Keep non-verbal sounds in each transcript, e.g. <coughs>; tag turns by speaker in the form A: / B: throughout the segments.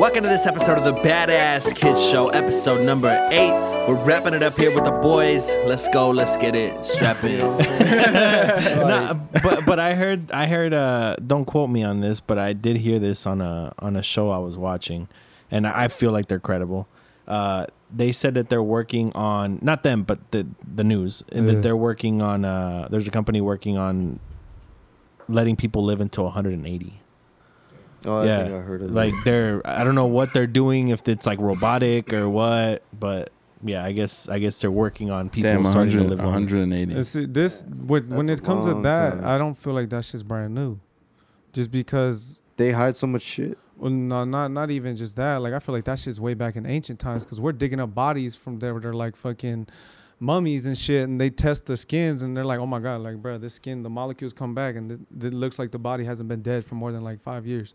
A: Welcome to this episode of the Badass Kids Show, episode number eight. We're wrapping it up here with the boys. Let's go, let's get it. Strap in. <laughs> <laughs>
B: Nah, but but I heard I heard uh don't quote me on this, but I did hear this on a on a show I was watching, and I feel like they're credible. Uh, they said that they're working on not them, but the the news, and that they're working on. Uh, there's a company working on letting people live until 180.
C: Oh, I
B: yeah,
C: think I heard of
B: like they're I don't know what they're doing if it's like robotic or what, but yeah, I guess I guess they're working on people
D: Damn,
B: starting to live
D: 180.
E: And see, this when, when it comes to that,
C: time.
E: I don't feel like that shit's brand new. Just because,
C: They hide so much shit.
E: well, no, not not even just that. Like I feel like that shit's way back in ancient times because we're digging up bodies from there. Where they're like fucking mummies and shit, and they test the skins, and they're like, oh my god, like bro, this skin, the molecules come back, and it, it looks like the body hasn't been dead for more than like five years.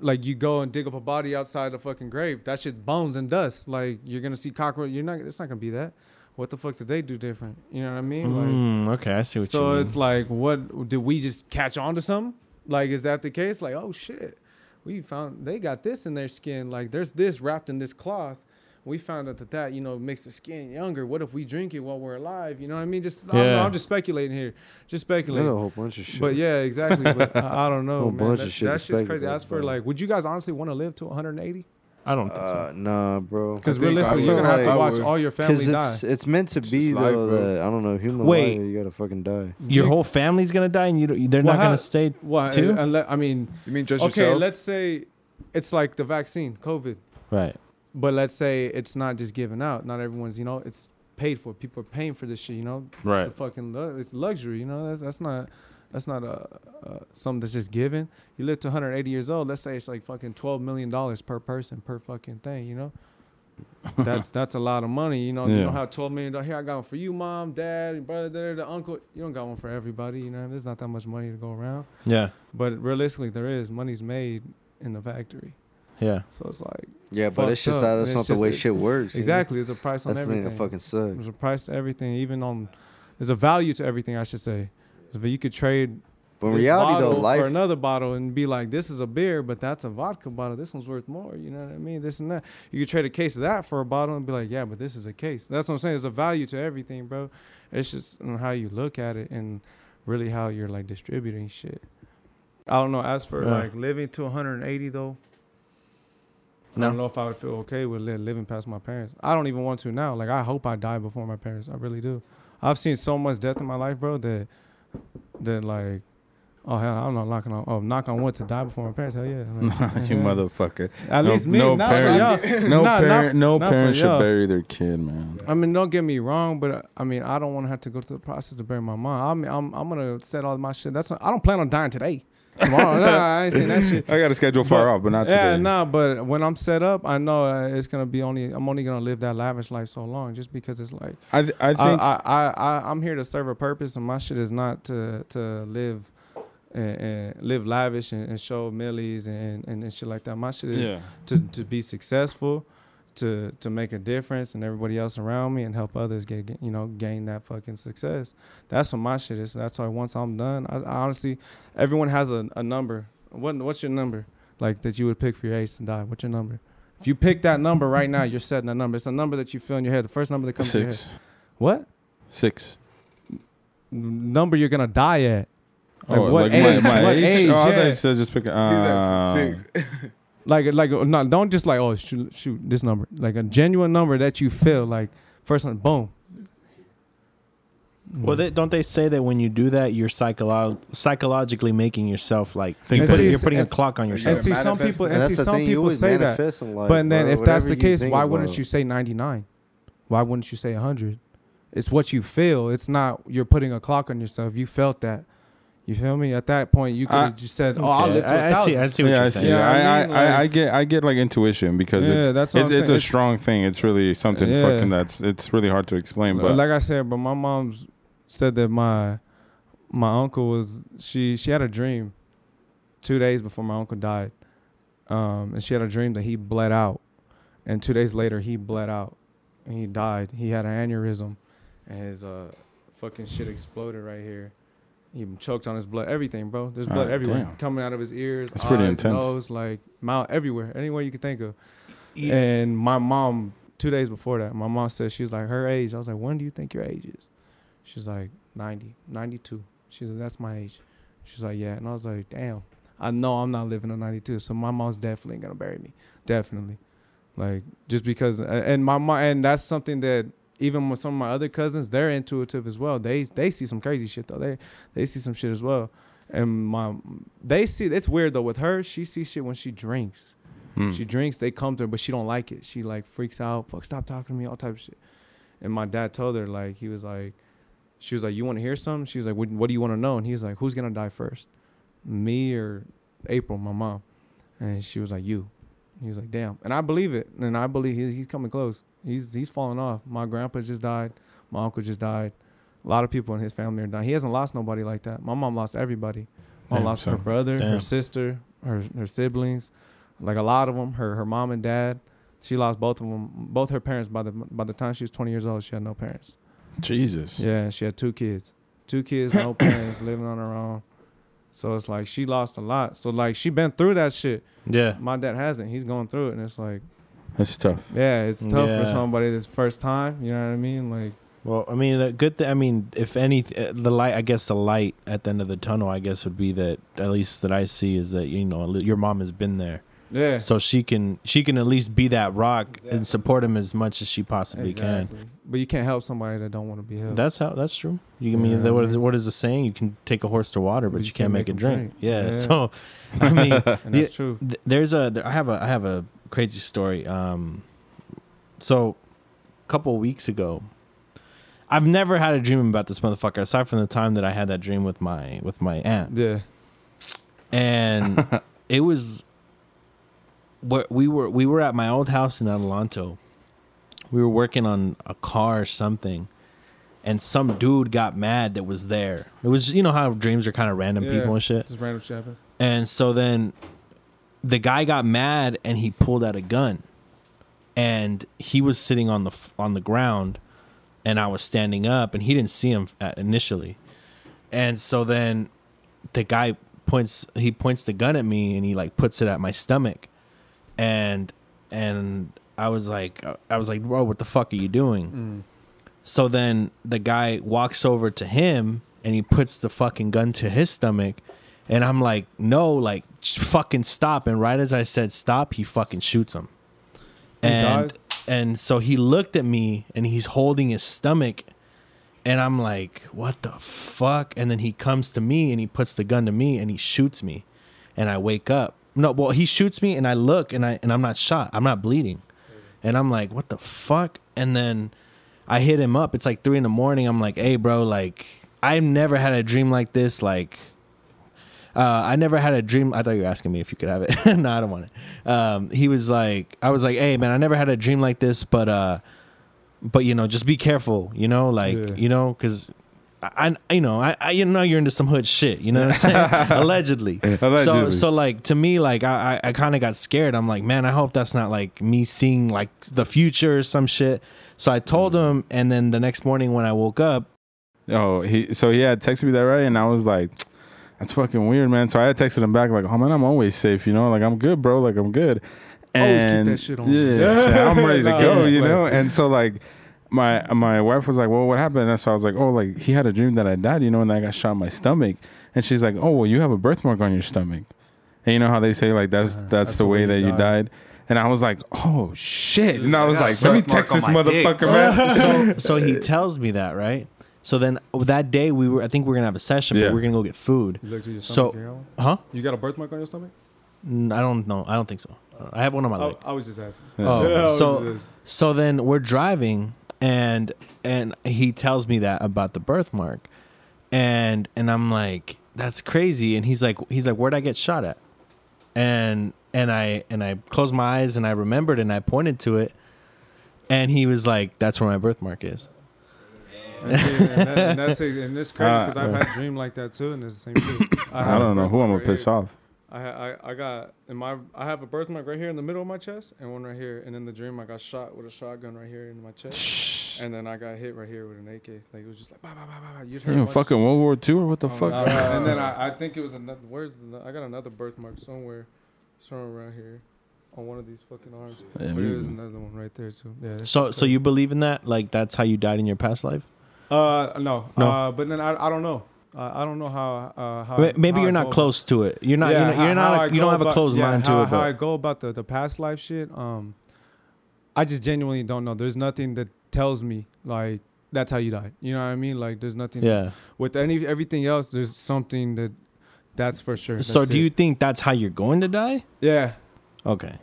E: Like you go and dig up a body outside the fucking grave, that shit's bones and dust. Like you're gonna see cockroach. You're not. It's not gonna be that. What the fuck did they do different? You know what I mean? Like.
B: Mm, okay, I see what you
E: So
B: mean.
E: it's like, what did we just catch on to something? Like, is that the case? Like, oh shit, we found they got this in their skin. Like, there's this wrapped in this cloth. We found out that that you know makes the skin younger. What if we drink it while we're alive? You know what I mean? Just I don't know, I'm just speculating here, just
C: There's a
E: speculating.
C: whole bunch of shit.
E: But yeah, exactly. But I, I don't know, <laughs>
C: Whole
E: man.
C: bunch
E: That,
C: of shit
E: that
C: to
E: shit's crazy.
C: speculate,
E: As for
C: bro.
E: like, would you guys honestly want to live to 180?
B: I don't think so.
C: uh, nah, bro.
E: Because
D: I think
E: realistically, you're gonna have to watch all your family
C: Because
E: die.
C: it's it's meant to
D: It's
C: be
D: life,
C: though
D: bro.
C: that I don't know human
B: Wait.
C: life. You gotta fucking die.
B: Your
E: You-
B: whole family's gonna die, and you don't- they're
E: Well,
B: not
E: how-
B: gonna stay.
E: Well,
B: too?
E: unle- I mean,
D: You mean just
E: okay,
D: yourself?
E: let's say it's like the vaccine, COVID.
B: Right.
E: But let's say it's not just given out. Not everyone's, you know, it's paid for. People are paying for this shit, you know. It's
B: Right.
E: a fucking, lu- it's luxury, you know. That's that's not, that's not a, uh something that's just given. You live to 180 years old. Let's say it's like fucking 12 million dollars per person per fucking thing, you know. <laughs> That's that's a lot of money, you know. You don't have 12 million dollars. Here I got one for you, mom, dad, brother, da, da, da, uncle. You don't got one for everybody, you know. There's not that much money to go around.
B: Yeah.
E: But realistically, there is money's made in the factory.
B: Yeah.
E: So it's like
C: Yeah, but it's just
E: up.
C: that that's
E: It's
C: not the
E: just-
C: way shit works. you know?
E: exactly. There's a price on
C: That's the thing
E: everything.
C: that fucking sucks.
E: There's a price to everything, even on. There's a value to everything, I should say. So you could trade
C: But in reality,
E: bottle
C: though,
E: for
C: life.
E: another bottle and be like, "This is a beer, but that's a vodka bottle. This one's worth more." You know what I mean? This and that. You could trade a case of that for a bottle and be like, "Yeah, but this is a case." That's what I'm saying. There's a value to everything, bro. It's just how you look at it and really how you're like distributing shit. I don't know. As for
B: Yeah.
E: like living to 180 though, I don't know if I would feel okay with living past my parents. I don't even want to now. Like I hope I die before my parents. I really do. I've seen so much death in my life, bro. That that like, oh hell, I'm not knocking on. Oh, knock on wood to die before my parents. Hell yeah. <laughs> Like,
D: you
E: yeah.
D: motherfucker.
E: At
D: No-
E: least me.
D: no
E: not
D: parent-. <laughs> No
E: not
D: parent, no parent should bury their kid, man.
E: I mean, don't get me wrong, but I mean, I don't want to have to go through the process to bury my mom. I mean, I'm I'm gonna set all my shit. That's not, I don't plan on dying today. Tomorrow, nah, <laughs> I ain't saying that shit.
D: I got a schedule far
E: But-
D: off, but not
E: yeah,
D: today.
E: nah, but when I'm set up, I know uh, it's gonna be only. I'm only gonna live that lavish life so long, just because it's like
D: I, th- I think
E: I, I, I, I'm here to serve a purpose, and my shit is not to to live and, and live lavish and, and show millies and, and and shit like that. My shit is
D: yeah.
E: to to be successful, to to make a difference, and everybody else around me, and help others get, get you know gain that fucking success. That's what my shit is. That's why once I'm done, I, I honestly, everyone has a, a number. What what's your number? Like that you would pick for your ace and die. What's your number? If you pick that number right now, you're setting a number. It's a number that you feel in your head. The first number that comes to your head.
D: Six.
E: What?
D: Six.
E: number you're gonna die at. Like
D: oh,
E: what
D: like
E: age?
D: my, my
E: What
D: age?
E: age?
D: Oh, I thought you said just pick. Uh, <laughs>
E: Like like uh, no, don't just like oh shoot shoot this number. Like a genuine number that you feel like first one boom.
B: Well, they, don't they say that when you do that, you're psycholo- psychologically making yourself like
D: Think
B: you're putting, you're putting a clock on
E: and
B: yourself.
E: see some people and,
C: And
E: see some people say that.
C: life,
E: But then
C: bro.
E: if that's the case,
C: think
E: why wouldn't you say 99? Why wouldn't you say 100? It's what you feel. It's not you're putting a clock on yourself. You felt that. You feel me? At that point, you could
D: I-
E: have just said, "Oh, I'll
B: Okay,
E: live to a
B: I, I see.
E: thousand.
B: I see what
D: yeah, I
B: you're
D: see.
B: saying.
E: Yeah,
D: I,
E: I
D: I,
E: mean,
D: I, I get I get like intuition because
E: Yeah,
D: it's
E: that's
D: it's, it's
E: saying.
D: a
E: It's-
D: strong thing. It's really something
E: Yeah.
D: fucking that's it's really hard to explain.
E: But
D: But
E: like I said, but my mom's said that my my uncle was she she had a dream two days before my uncle died, um, and she had a dream that he bled out, and two days later he bled out, and he died. He had an aneurysm, and his uh fucking shit exploded right here, He choked on his blood, everything, bro. There's blood everywhere,
D: damn.
E: coming out of his ears,
D: That's
E: eyes,
D: pretty intense.
E: nose, like mouth, everywhere, anywhere you could think of. And my mom, two days before that, my mom said she's like her age. I was like, when do you think your age is? She's like 90, 92. She said that's my age. She's like, yeah, and I was like, damn. I know I'm not living to 92, so my mom's definitely gonna bury me, definitely. Like just because, and my mom, and that's something that even with some of my other cousins, they're intuitive as well. They they see some crazy shit though. They they see some shit as well. And my they see it's weird though with her. She sees shit when she drinks.
D: Hmm.
E: She drinks, they come to her, but she don't like it. She like freaks out. Fuck, stop talking to me, all type of shit. And my dad told her like he was like, she was like, you want to hear something? She was like, what, what do you want to know? And he was like, who's gonna die first, me or April, my mom? And she was like, you. He was like, damn. And I believe it. And I believe he's, he's coming close. He's he's falling off. My grandpa just died. My uncle just died. A lot of people in his family are dying. He hasn't lost nobody like that. My mom lost everybody. Mom
D: Damn,
E: lost
D: son.
E: her brother, her sister, her her siblings, like a lot of them. Her her mom and dad. She lost both of them. Both her parents by the by the time she was 20 years old, she had no parents.
D: Jesus.
E: Yeah, she had two kids. Two kids, no <coughs> parents, living on her own. So it's like she lost a lot. So like she been through that shit.
B: Yeah.
E: My dad hasn't. He's going through it, and it's like,
D: That's tough.
E: yeah, it's tough
B: Yeah.
E: for somebody that's first time. You know what I mean? Like,
B: Well, I mean, a good thing. I mean, if any, uh, the light. I guess the light at the end of the tunnel. I guess would be that at least that I see is that you know your mom has been there,
E: yeah,
B: so she can she can at least be that rock and support him as much as she possibly
E: exactly. But you can't help somebody that don't want to be helped.
B: That's how. That's true. You can mean
E: Yeah,
B: that what is,
E: mean-
B: what is the saying? You can take a horse to water, but you, can't, make, it
E: 'em
B: drink. Yeah.
E: Yeah.
B: So, <laughs> I mean,
E: and
B: the-
E: that's true.
B: th- there's a there- I have a I have a crazy story. Um, so a couple weeks ago, I've never had a dream about this motherfucker aside from the time that I had that dream with my with my aunt,
E: Yeah,
B: and <laughs> it was where we were we were at my old house in Adelanto. We were working on a car or something. And some dude got mad that was there. It was, you know, how dreams are kind of random
E: Yeah.
B: people and shit.
E: just random shit happens.
B: And so then the guy got mad and he pulled out a gun. And he was sitting on the on the ground and I was standing up and he didn't see him initially. And so then the guy points he points the gun at me and he like puts it at my stomach. And and I was like I was like, "Bro, what the fuck are you doing?" Mm. So then the guy walks over to him and he puts the fucking gun to his stomach. And I'm like, no, like, fucking stop. And right as I said stop, he fucking shoots him.
E: He
B: and
E: dies?
B: and so he looked at me and he's holding his stomach. And I'm like, what the fuck? And then he comes to me and he puts the gun to me and he shoots me. And I wake up. No, well, he shoots me and I look and I and I'm not shot. I'm not bleeding. And I'm like, what the fuck? And then I hit him up. It's like three in the morning. I'm like, hey, bro, like, I've never had a dream like this. Like, uh, I never had a dream. I thought you were asking me if you could have it. <laughs> no, I don't want it. Um, he was like, I was like, hey, man, I never had a dream like this, but, uh, but you know, just be careful, you know, like,
E: Yeah.
B: you know, because I, I, you know, I, I, you know, you're into some hood shit, you know what I'm saying? <laughs> <laughs> Allegedly. So,
D: Allegedly.
B: so like to me, like I, I, I kind of got scared. I'm like, man, I hope that's not like me seeing like the future or some shit. So I told mm. him, and then the next morning when I woke up,
D: Oh, he so he had texted me that right, and I was like, "That's fucking weird, man." So I had texted him back like, "Oh man, I'm always safe, you know. Like I'm good, bro. Like I'm good."
E: Always keep
D: And
E: that shit on.
D: Yeah, <laughs> shit, I'm ready to
E: Nah,
D: go, you
E: like-
D: know. And so like. My my wife was like, "Well, what happened?" And so I was like, "Oh, like he had a dream that I died, you know, and I got shot in my stomach." And she's like, "Oh, well, you have a birthmark on your stomach." And you know how they say like that's
E: Uh,
D: that's, the way, that you died. And I was like, "Oh shit!" And I was
C: got
D: like, "Let me text this
C: my dick.
D: motherfucker, <laughs> man."
B: so so he <laughs> tells me that, right? So then that day we were, I think we are gonna have a session,
D: Yeah.
B: but we are gonna go get food,
E: You looked at your
B: So-
E: stomach. you got
B: huh?
E: You got a birthmark on your stomach?
B: Mm, I don't know. I don't think so. I have one on my leg.
E: I, I was just asking.
B: Oh, <laughs>
E: Yeah,
B: so-
E: just asking.
B: So then we're driving and and he tells me that about the birthmark. And and I'm like, that's crazy. And he's like he's like, Where'd I get shot at? And and I and I closed my eyes and I remembered and I pointed to it. And he was like, That's where my birthmark is.
E: And, see, and, that, and that's it. And it's crazy
D: Uh,
E: because I've
D: uh.
E: had a dream like that too, and it's the same shit. <coughs>
D: I
E: had a
D: don't know who I'm gonna piss off.
E: I, I I got in my I have a birthmark right here in the middle of my chest and one right here, and in the dream I got shot with a shotgun right here in my chest, and then I got hit right here with an AK. Like it was just like bah, bah, bah, bah, bah. You
D: You know, fucking World War II or what the
E: Oh,
D: fuck?
E: I- I- and then <laughs> I, I think it was another. Where's the? I got another birthmark somewhere, somewhere around here, on one of these fucking arms.
D: Yeah,
E: but it was another one right there too. Yeah.
B: So so
E: crazy.
B: you believe in that? Like that's how you died in your past life?
E: Uh no
B: No.
E: Uh, but then I, I don't know. Uh, I don't know how uh how
B: Ma- Maybe
E: how
B: you're
E: I
B: not
E: go
B: close to it. You're not.
E: Yeah,
B: you're not. You're not
E: how I
B: a, you don't have a closed
E: yeah,
B: mind
E: how,
B: to it.
E: How I go about the the past life shit. Um, I just genuinely don't know. There's nothing that tells me like that's how you die. You know what I mean? Like there's nothing.
B: yeah.
E: With any everything else, there's something that that's for sure.
B: So
E: That's
B: do
E: it.
B: you think that's how you're going to die?
E: Yeah.
B: Okay.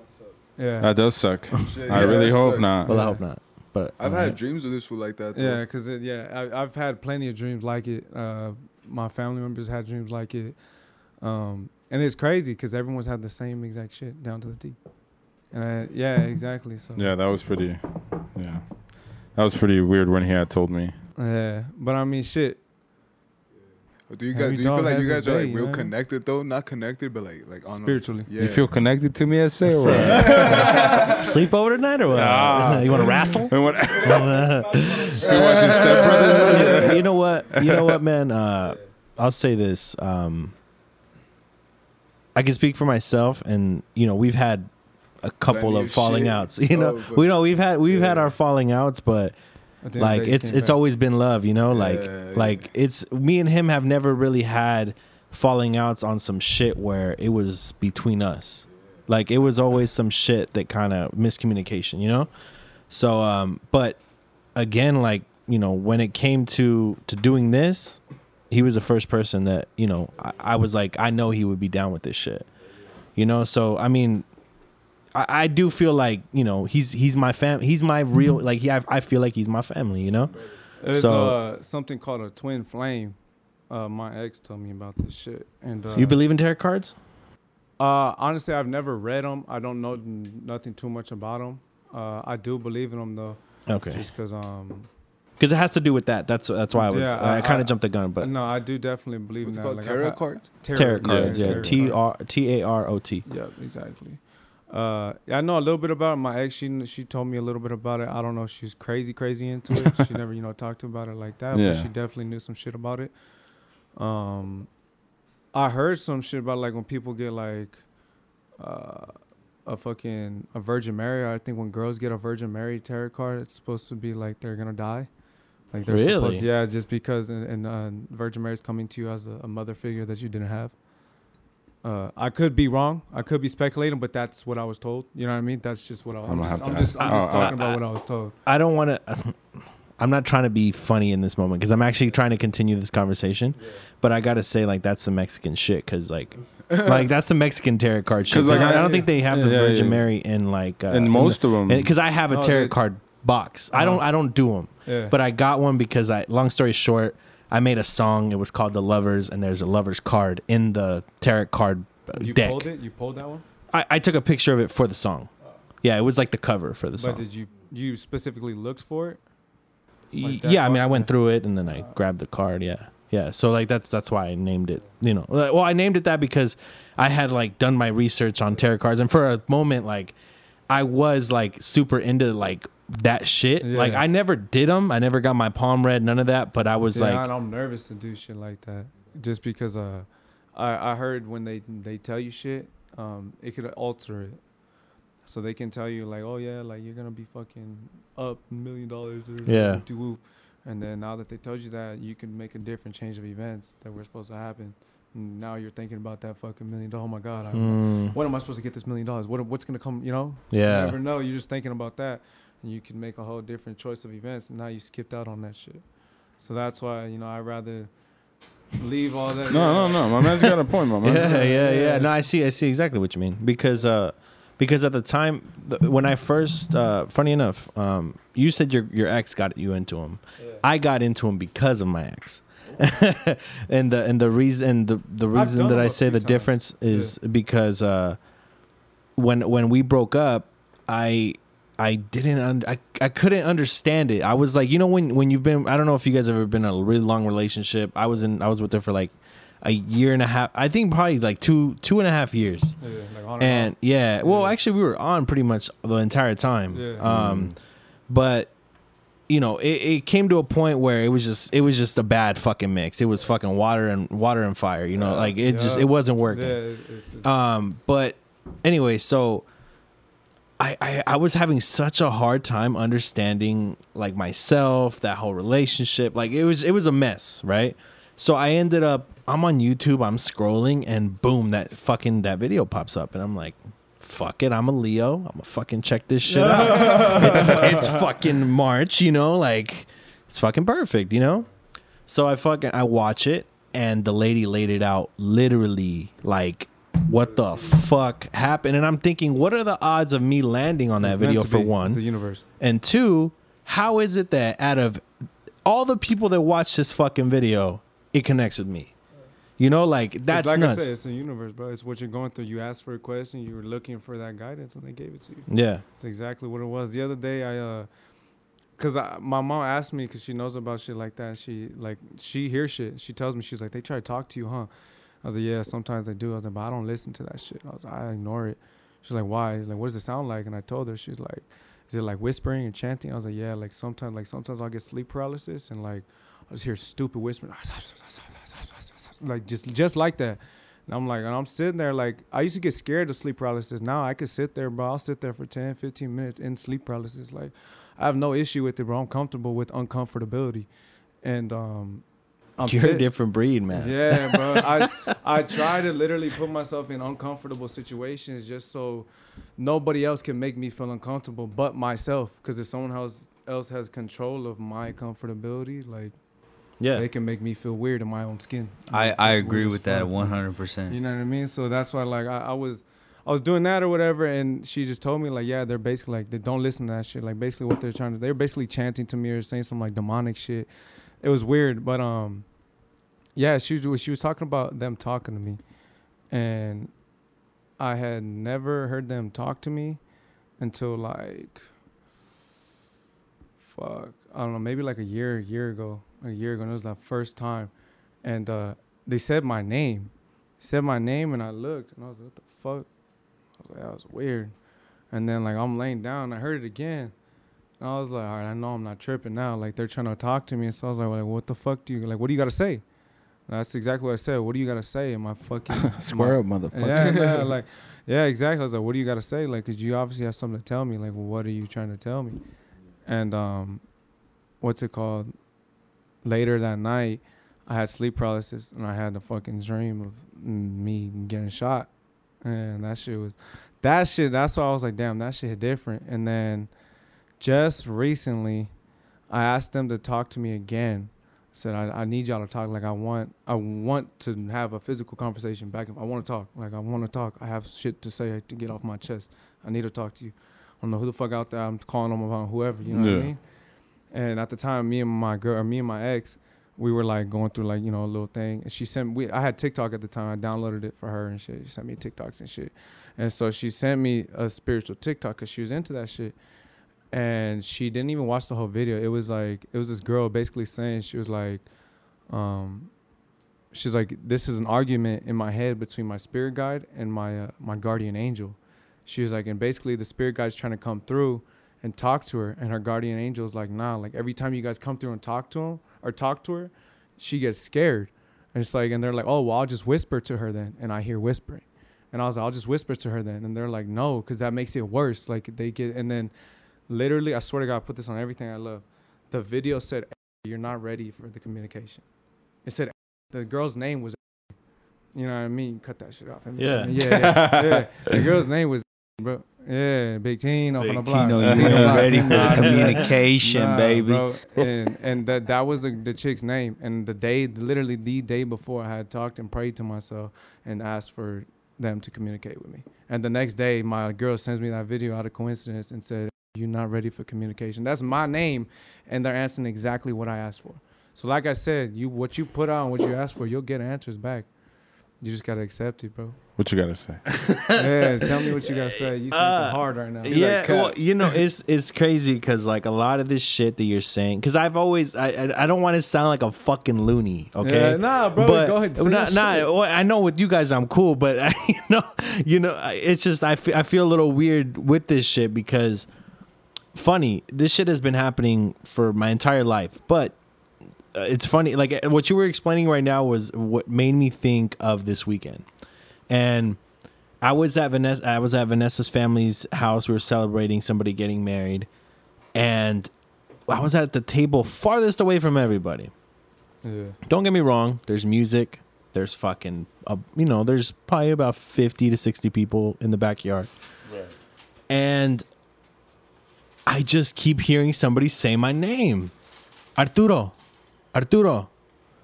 E: Yeah.
D: That does suck. <laughs>
F: Shit,
D: I
F: yeah,
D: really hope
F: like-
D: not.
B: Well, I hope not. But
F: I've
B: okay.
F: had dreams of this fool like that. Though.
E: Yeah, because yeah, I, I've had plenty of dreams like it. Uh, my family members had dreams like it, um, and it's crazy because everyone's had the same exact shit down to the T. And I, yeah, exactly. So
D: Yeah, that was pretty. Yeah, that was pretty weird when he had told me.
E: yeah, but I mean, shit.
F: But do you
E: Every
F: guys do you
E: dog
F: feel like
E: has
F: you
E: his
F: guys are like real
E: man.
F: connected though? Not connected, but like like on a-
E: Spiritually.
F: yeah.
D: You feel connected to me, I say. Or what? <laughs>
B: sleep over tonight or what?
D: Nah. <laughs> <laughs>
B: you want to wrestle?
D: And what? you watching Step Brothers?
B: you know what? You know what, man? Uh, I'll say this. Um, I can speak for myself, and you know we've had a couple
F: Plenty
B: of
F: of
B: falling
F: shit.
B: outs. You know,
F: Oh, but-
B: we know we've had we've had
F: Yeah.
B: our falling outs, but
E: At the end of
B: like it's it's
E: back.
B: always been love. You know, like
F: yeah.
B: like it's me and him have never really had falling outs on some shit where it was between us. Like it was always some shit that kind of miscommunication, you know? So um but again like, you know, when it came to to doing this, he was the first person that, you know, I, I was like I know he would be down with this shit. You know, so I mean I, I do feel like, you know, he's he's my fam he's my real like yeah, I, I feel like he's my family, you know?
E: There's
B: so-
E: uh, something called a twin flame. Uh, my ex told me about this shit, and uh,
B: you believe in tarot cards?
E: Uh, honestly, I've never read them. I don't know n- nothing too much about them. Uh, I do believe in them though,
B: Okay.
E: just because um,
B: Because it has to do with that. That's that's why I was.
E: Yeah,
B: I,
E: I-
B: kind of jumped the gun, but
E: no, I do definitely believe
F: What's
E: in
F: it
E: that.
F: called?
E: Like, I've
F: Tarot
E: had-
F: cards?
B: tarot cards.
D: yeah,
B: Yeah,
E: tarot
B: T
E: cards.
B: R T A R O T.
E: Yep, exactly. Uh, yeah, I know a little bit about it. my ex. She she told me a little bit about it. I don't know if she's crazy crazy into it. she <laughs> never you know talked about it like that.
D: Yeah.
E: But she definitely knew some shit about it. Um, I heard some shit about like when people get like, uh, a fucking a Virgin Mary. I think when girls get a Virgin Mary tarot card, it's supposed to be like they're gonna die. Like they're
B: Really?
E: supposed, yeah, just because and, and uh, Virgin Mary's coming to you as a, a mother figure that you didn't have. Uh, I could be wrong. I could be speculating, but that's what I was told. You know what I mean? That's just what I,
D: I'm
E: I'm, just, I'm just, I'm just
D: Oh,
E: talking
B: I-
E: about what I was told.
B: I don't want to. <laughs> I'm not trying to be funny in this moment because I'm actually trying to continue this conversation. But I gotta say, like, that's some Mexican shit. Because like, like that's some Mexican tarot card shit.
D: 'Cause,
B: 'Cause
D: like,
B: I, I
D: I-
B: don't think they have the Virgin
D: yeah.
B: Mary in like uh,
D: and most of them.
B: because I have a
E: No,
B: tarot
E: they-
B: card box. I don't.
E: Uh-huh.
B: I don't do them.
E: Yeah.
B: But I got one because I. Long story short, I made a song. It was called "The Lovers," and there's a lovers card in the tarot card
E: you
B: deck.
E: pulled it. You pulled that one.
B: I, I took a picture of it for the song. Oh. Yeah, it was like the cover for the song.
E: But did you you specifically looked for it? like
B: yeah, I mean. I went through it and then I oh. grabbed the card. Yeah, yeah. So like that's that's why I named it. You know, well, I named it that because I had like done my research on tarot cards, and for a moment, like I was like super into like that shit.
E: Yeah.
B: Like I never did them. I never got my palm read. None of that. But I was
E: See,
B: like,
E: I, I'm nervous to do shit like that, just because uh, I I heard when they they tell you shit, um, it could alter it. So they can tell you like, oh yeah, like you're gonna be fucking up million dollars or
B: Yeah.
E: And then now that they told you that, you can make a different change of events that were supposed to happen. Now you're thinking about that fucking million dollars. Oh my god, I,
B: mm,
E: when am I supposed to get this million dollars? What what's gonna come? You know,
B: yeah.
E: you never know. You're just thinking about that, and you can make a whole different choice of events. And now you skipped out on that shit. So that's why you know I rather leave all that.
D: no, no, no. My man's got a point. My <laughs> man's
B: yeah,
D: got
B: yeah, yeah.
E: Yes.
B: No, I see. I see exactly what you mean because uh, because at the time the, when I first, uh, funny enough, um, you said your your ex got you into him. I got into him because of my ex. <laughs> and the and the reason the the reason that I say the
E: times.
B: difference is because uh, when when we broke up, I I didn't un- I, I couldn't understand it. I was like, you know when when you've been I don't know if you guys have ever been in a really long relationship. I was in I was with her for like a year and a half. I think probably like two two and a half years.
E: Yeah, like on
B: And yeah, well,
E: Yeah.
B: actually, we were on pretty much the entire time.
E: Yeah.
B: Um, but you know, it, it came to a point where it was just it was just a bad fucking mix. It was fucking water and water and fire. You know,
E: Yeah.
B: like it just it wasn't
E: yeah,
B: working.
E: it's,
B: Um, but anyway, so I, I I was having such a hard time understanding like myself, that whole relationship. Like it was it was a mess, right? So I ended up I'm on YouTube, I'm scrolling, and boom, that fucking that video pops up, and I'm like, fuck it, I'm a Leo, I'm gonna fucking check this shit out. <laughs> it's it's fucking March, you know, like it's fucking perfect, you know. So I fucking I watch it, and the lady laid it out literally like what the fuck happened and i'm thinking what are the odds of me landing on that
E: it's
B: video for
E: be.
B: one
E: It's the universe.
B: and two how is it that out of all the people that watch this fucking video it connects with me you know like that's
E: like
B: nuts
E: I said, it's the universe, bro. It's what you're going through. You asked for a question, you were looking for that guidance, and they gave it to you.
B: yeah
E: It's exactly what it was. The other day, I, uh, cause I, my mom asked me, cause she knows about shit like that. She like she hears shit. She tells me she's like, they try to talk to you, huh? I was like, yeah, sometimes they do. I was like, but I don't listen to that shit. I was like, I ignore it. She's like, why? Like, what does it sound like? And I told her, she's like, is it like whispering and chanting? I was like, yeah, like sometimes, like sometimes I'll get sleep paralysis and like I just hear stupid whispering, <laughs> like just just like that. And I'm like, and I'm sitting there like I used to get scared of sleep paralysis. Now I could sit there, bro. I'll sit there for 10, 15 minutes in sleep paralysis. Like I have no issue with it, bro. I'm comfortable with uncomfortability. And um I'm
B: you're a different breed man
E: yeah, bro. I <laughs> I try to literally put myself in uncomfortable situations just so nobody else can make me feel uncomfortable but myself. Because if someone else else has control of my comfortability, like
B: yeah
E: they can make me feel weird in my own skin.
G: I, I agree with that 100%.
E: You know what I mean? So that's why like I, I was I was doing that or whatever and she just told me like yeah they're basically like they don't listen to that shit like basically what they're trying to they're basically chanting to me or saying some like demonic shit. It was weird, but um yeah, she was she was talking about them talking to me and I had never heard them talk to me until like fuck I don't know maybe like a year year ago a year ago and it was the first time and uh they said my name said my name and I looked and I was like, what the fuck? I was like, that was weird. And then like I'm laying down, I heard it again. And I was like, all right, I know I'm not tripping now. Like they're trying to talk to me. And so I was like, well, what the fuck do you like? What do you got to say? And that's exactly what I said. What do you got to say? Am I fucking <laughs>
D: Square up, motherfucker.
E: yeah, yeah, <laughs> like, yeah, exactly. I was like, what do you got to say? Like, cause you obviously have something to tell me. Like, well, what are you trying to tell me? And um, what's it called? Later that night, I had sleep paralysis and I had the fucking dream of me getting shot, and that shit was, that shit. That's why I was like, damn, that shit hit different. And then, just recently, I asked them to talk to me again. Said I, I need y'all to talk. Like I want I want to have a physical conversation back. I want to talk. Like I want to talk. I have shit to say to get off my chest. I need to talk to you. I don't know who the fuck out there. I'm calling them about whoever you know what I mean and at the time me and my girl me and my ex we were like going through like you know a little thing. And she sent we I had TikTok at the time. I downloaded it for her and shit. She sent me TikToks and shit. And so she sent me a spiritual TikTok because she was into that shit. And she didn't even watch the whole video. It was like it was this girl basically saying she was like, um, she's like, this is an argument in my head between my spirit guide and my uh, my guardian angel. She was like, and basically the spirit guide's trying to come through and talk to her, and her guardian angel's like, nah. Like every time you guys come through and talk to him or talk to her, she gets scared. And it's like, and they're like, oh well, I'll just whisper to her then, and I hear whispering. And I was like, I'll just whisper to her then, and they're like, no, because that makes it worse. Like they get, and then literally, I swear to God, I put this on everything I love. The video said, "You're not ready for the communication." It said the girl's name was, you know what I mean? Cut that shit off.
B: Yeah.
E: yeah, yeah. yeah. The girl's name was, bro. Yeah, Big Tino from the
G: Big
E: block.
G: Tino, you ain't ready for the communication,
E: nah,
G: baby.
E: bro. And and that that was the, the chick's name. And the day, literally the day before, I had talked and prayed to myself and asked for them to communicate with me. And the next day, my girl sends me that video out of coincidence and said, "You're not ready for communication." That's my name, and they're answering exactly what I asked for. So, like I said, you what you put out, what you ask for, you'll get answers back. You just gotta accept it, bro.
D: What you gotta say? <laughs>
E: yeah, tell me what you gotta say. You thinking
B: Uh,
E: hard right now.
B: yeah,
F: like,
B: well, you know, it's it's crazy because like a lot of this shit that you're saying, because I've always I I, I don't want to sound like a fucking loony, okay?
E: Yeah, nah, bro.
B: but
E: go ahead.
B: Nah, nah, well, I know with you guys I'm cool, but <laughs> you know, you know, it's just I feel, I feel a little weird with this shit because funny, this shit has been happening for my entire life, but uh, it's funny like uh, what you were explaining right now was what made me think of this weekend. And I was at Vanessa I was at Vanessa's family's house. We were celebrating somebody getting married. And I was at the table farthest away from everybody.
E: Yeah.
B: don't get me wrong there's music there's fucking uh, you know there's probably about 50 to 60 people in the backyard. And i just keep hearing somebody say my name. Arturo arturo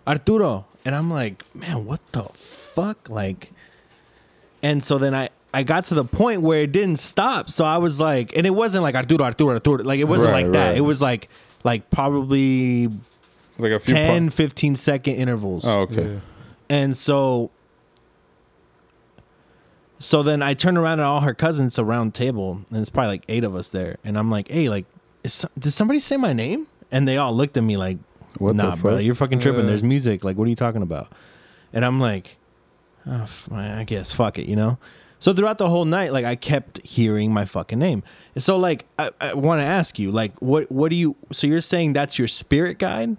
B: arturo. And i'm like man what the fuck? Like and so then i I got to the point where it didn't stop. So I was like, and it wasn't like Arturo, Arturo, Arturo. Like it wasn't
D: Right,
B: like that. It was like, like probably
D: Like a few.
B: 10,
D: pa-
B: 15 second intervals.
D: oh, okay.
E: Yeah.
B: And so so then I turn around and all her cousins around the table, and it's probably like eight of us there. And I'm like, hey, like, is, did somebody say my name? And they all looked at me like,
D: What
B: nah,
D: the
B: bro,
D: fuck?
B: you're fucking tripping.
E: Yeah.
B: There's music. Like, what are you talking about? And I'm like, oh, f- I guess, fuck it, you know? So throughout the whole night, like, I kept hearing my fucking name. So, like, I, I want to ask you, like, what, what do you, so you're saying that's your spirit guide?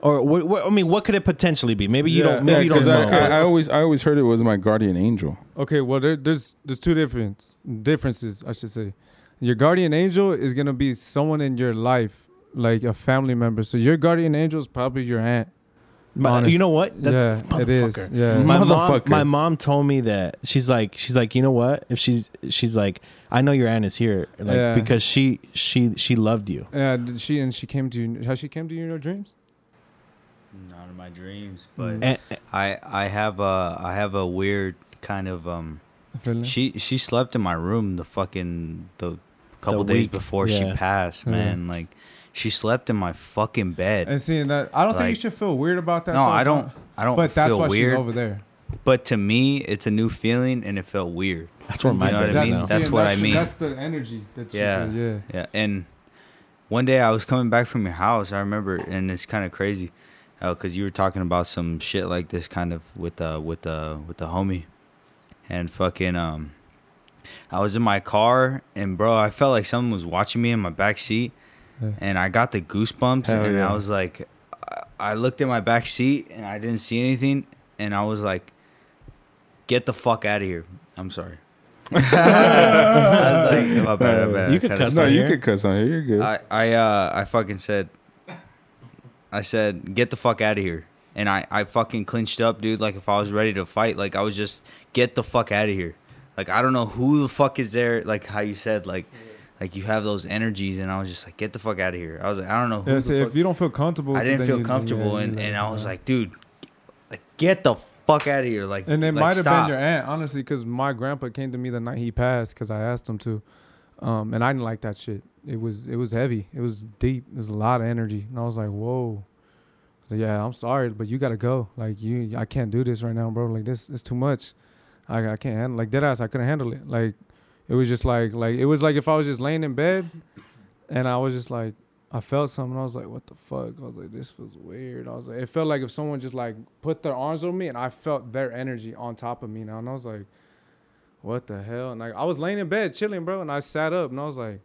B: Or what, what, I mean, what could it potentially be? Maybe you
E: Yeah.
B: don't, maybe
D: Yeah,
B: you don't
D: because
B: know.
D: I, I, I always I always heard it was my guardian angel.
E: Okay, well there, there's there's two difference differences I should say. Your guardian angel is gonna be someone in your life, like a family member. So your guardian angel is probably your aunt.
B: My-
E: honest.
B: you know what? That's
E: yeah, it is.
B: motherfucker.
E: Yeah,
B: My mom,
D: Motherfucker.
B: my mom told me that she's like she's like you know what if she's she's like I know your aunt is here like
E: Yeah.
B: because she she she loved you
E: yeah. Did she and she came to you. Has she came to you in your dreams?
G: Not in my dreams, but
B: and,
G: I I have a I have a weird kind of um.
E: Feeling?
G: She she slept in my room the fucking the couple
B: The
G: days
B: week,
G: before
B: yeah.
G: she passed,
E: Yeah.
G: man. Like she slept in my fucking bed.
E: and seeing that, I don't think you should feel weird about that.
G: no,
E: though,
G: I don't. I don't
E: But that's why
G: weird.
E: she's over there.
G: But to me, it's a new feeling, and it felt weird.
B: that's where my
G: You know
B: bed
G: what I mean?
B: now.
G: That's
E: seeing
G: what I mean.
E: That's the energy that
G: Yeah.
E: feel. Yeah.
G: Yeah, and one day I was coming back from your house. I remember, and it's kind of crazy, because you were talking about some shit like this, kind of with uh with uh with the homie, and fucking um, I was in my car, and bro, I felt like someone was watching me in my back seat,
E: Yeah.
G: and I got the goosebumps,
D: Hell
G: and
D: yeah.
G: I was like, I- looked at my back seat, and I didn't see anything, and I was like, get the fuck out of here. I'm sorry. <laughs> I was like, my bad, my bad.
B: You could cuss
D: no, you could cuss on here. You're good.
G: I I uh I fucking said I said get the fuck out of here. And I I fucking clinched up, dude, like if I was ready to fight, like I was just get the fuck out of here. Like I don't know who the fuck is there like how you said like like you have those energies and I was just like get the fuck out of here. I was like I don't know who
E: Yeah,
G: fuck
E: if you don't feel comfortable,
G: I didn't feel comfortable
E: yeah,
G: and, and I was like, dude, like get the fuck out of here. Like
E: And it
G: like,
E: might have been your aunt, honestly, because my grandpa came to me the night he passed because I asked him to, um, and I didn't like that shit. It was it was heavy. It was deep. It was a lot of energy, and I was like, whoa. Was like, yeah, I'm sorry, but you gotta go. Like you, I can't do this right now, bro. Like this, it's too much. I I can't handle like dead ass. I couldn't handle it. Like it was just like like it was like if I was just laying in bed, and I was just like. I felt something. I was like, "What the fuck?" I was like, "This feels weird." I was like, it felt like if someone just like put their arms on me, and I felt their energy on top of me now, and I was like, "What the hell?" And like, I was laying in bed chilling, bro, and I sat up, and I was like,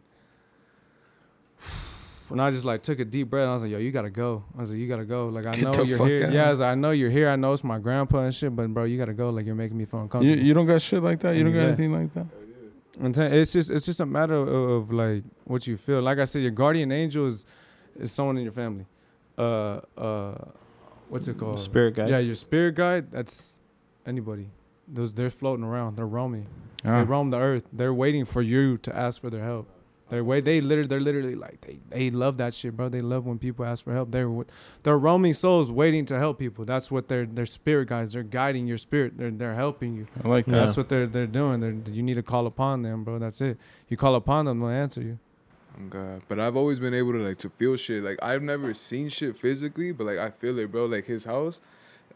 E: and I just like took a deep breath. And I was like, "Yo, you gotta go." I was like, "You gotta go." Like, I
D: Get
E: know you're here.
D: out.
E: Yeah, I, was like, I know you're here. I know it's my grandpa and shit, but bro, you gotta go. Like, you're making me feel uncomfortable.
D: you don't got shit like that. You don't got
E: Yeah.
D: anything like that.
E: I'm telling you, it's just it's just a matter of, of like what you feel. Like I said, your guardian angel is is someone in your family. Uh uh, what's it called?
B: spirit guide
E: Yeah, your spirit guide. That's anybody. Those they're floating around. They're roaming.
D: Ah.
E: They roam the earth. They're waiting for you to ask for their help. They're wait. They literally. They're literally like they. They love that shit, bro. They love when people ask for help. They're they're roaming souls waiting to help people. That's what they're. They're spirit guides. They're guiding your spirit. They're they're helping you.
D: I like that.
E: That's what they're they're doing. They're, you need to call upon them, bro. That's it. You call upon them, they'll answer you.
F: Oh God. But I've always been able to like to feel shit. Like I've never seen shit physically, but like I feel it, bro. Like his house,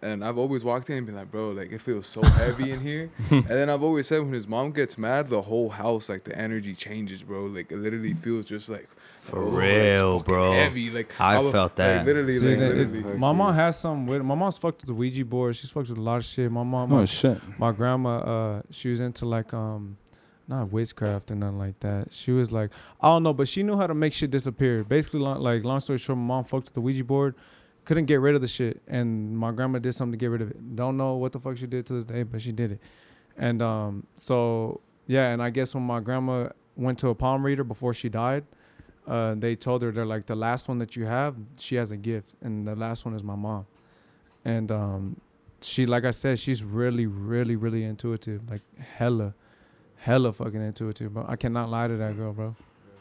F: And I've always walked in and been like, bro, like it feels so heavy in here. <laughs> and then I've always said when his mom gets mad, the whole house, like the energy changes, bro. Like it literally feels just like
G: For
F: oh,
G: real, bro.
F: Heavy. Like
G: I
F: was-
G: felt
F: like,
G: that.
F: literally,
E: See,
F: like
E: that is-
F: literally.
E: my mom has some weird. My mom's fucked with the Ouija board. She's fucked with a lot of shit. My mom,
D: Oh
E: my,
D: shit.
E: my grandma, uh, she was into like um, not witchcraft or nothing like that. She was like, I don't know, but she knew how to make shit disappear. Basically, long, like long story short, my mom fucked with the Ouija board, couldn't get rid of the shit, and my grandma did something to get rid of it. Don't know what the fuck she did to this day, but she did it. And um, so yeah, and I guess when my grandma went to a palm reader before she died, uh, they told her they're like the last one that you have, she has a gift, and the last one is my mom, and um, she like I said, she's really, really, really intuitive, like hella, hella fucking intuitive, But I cannot lie to that girl, bro.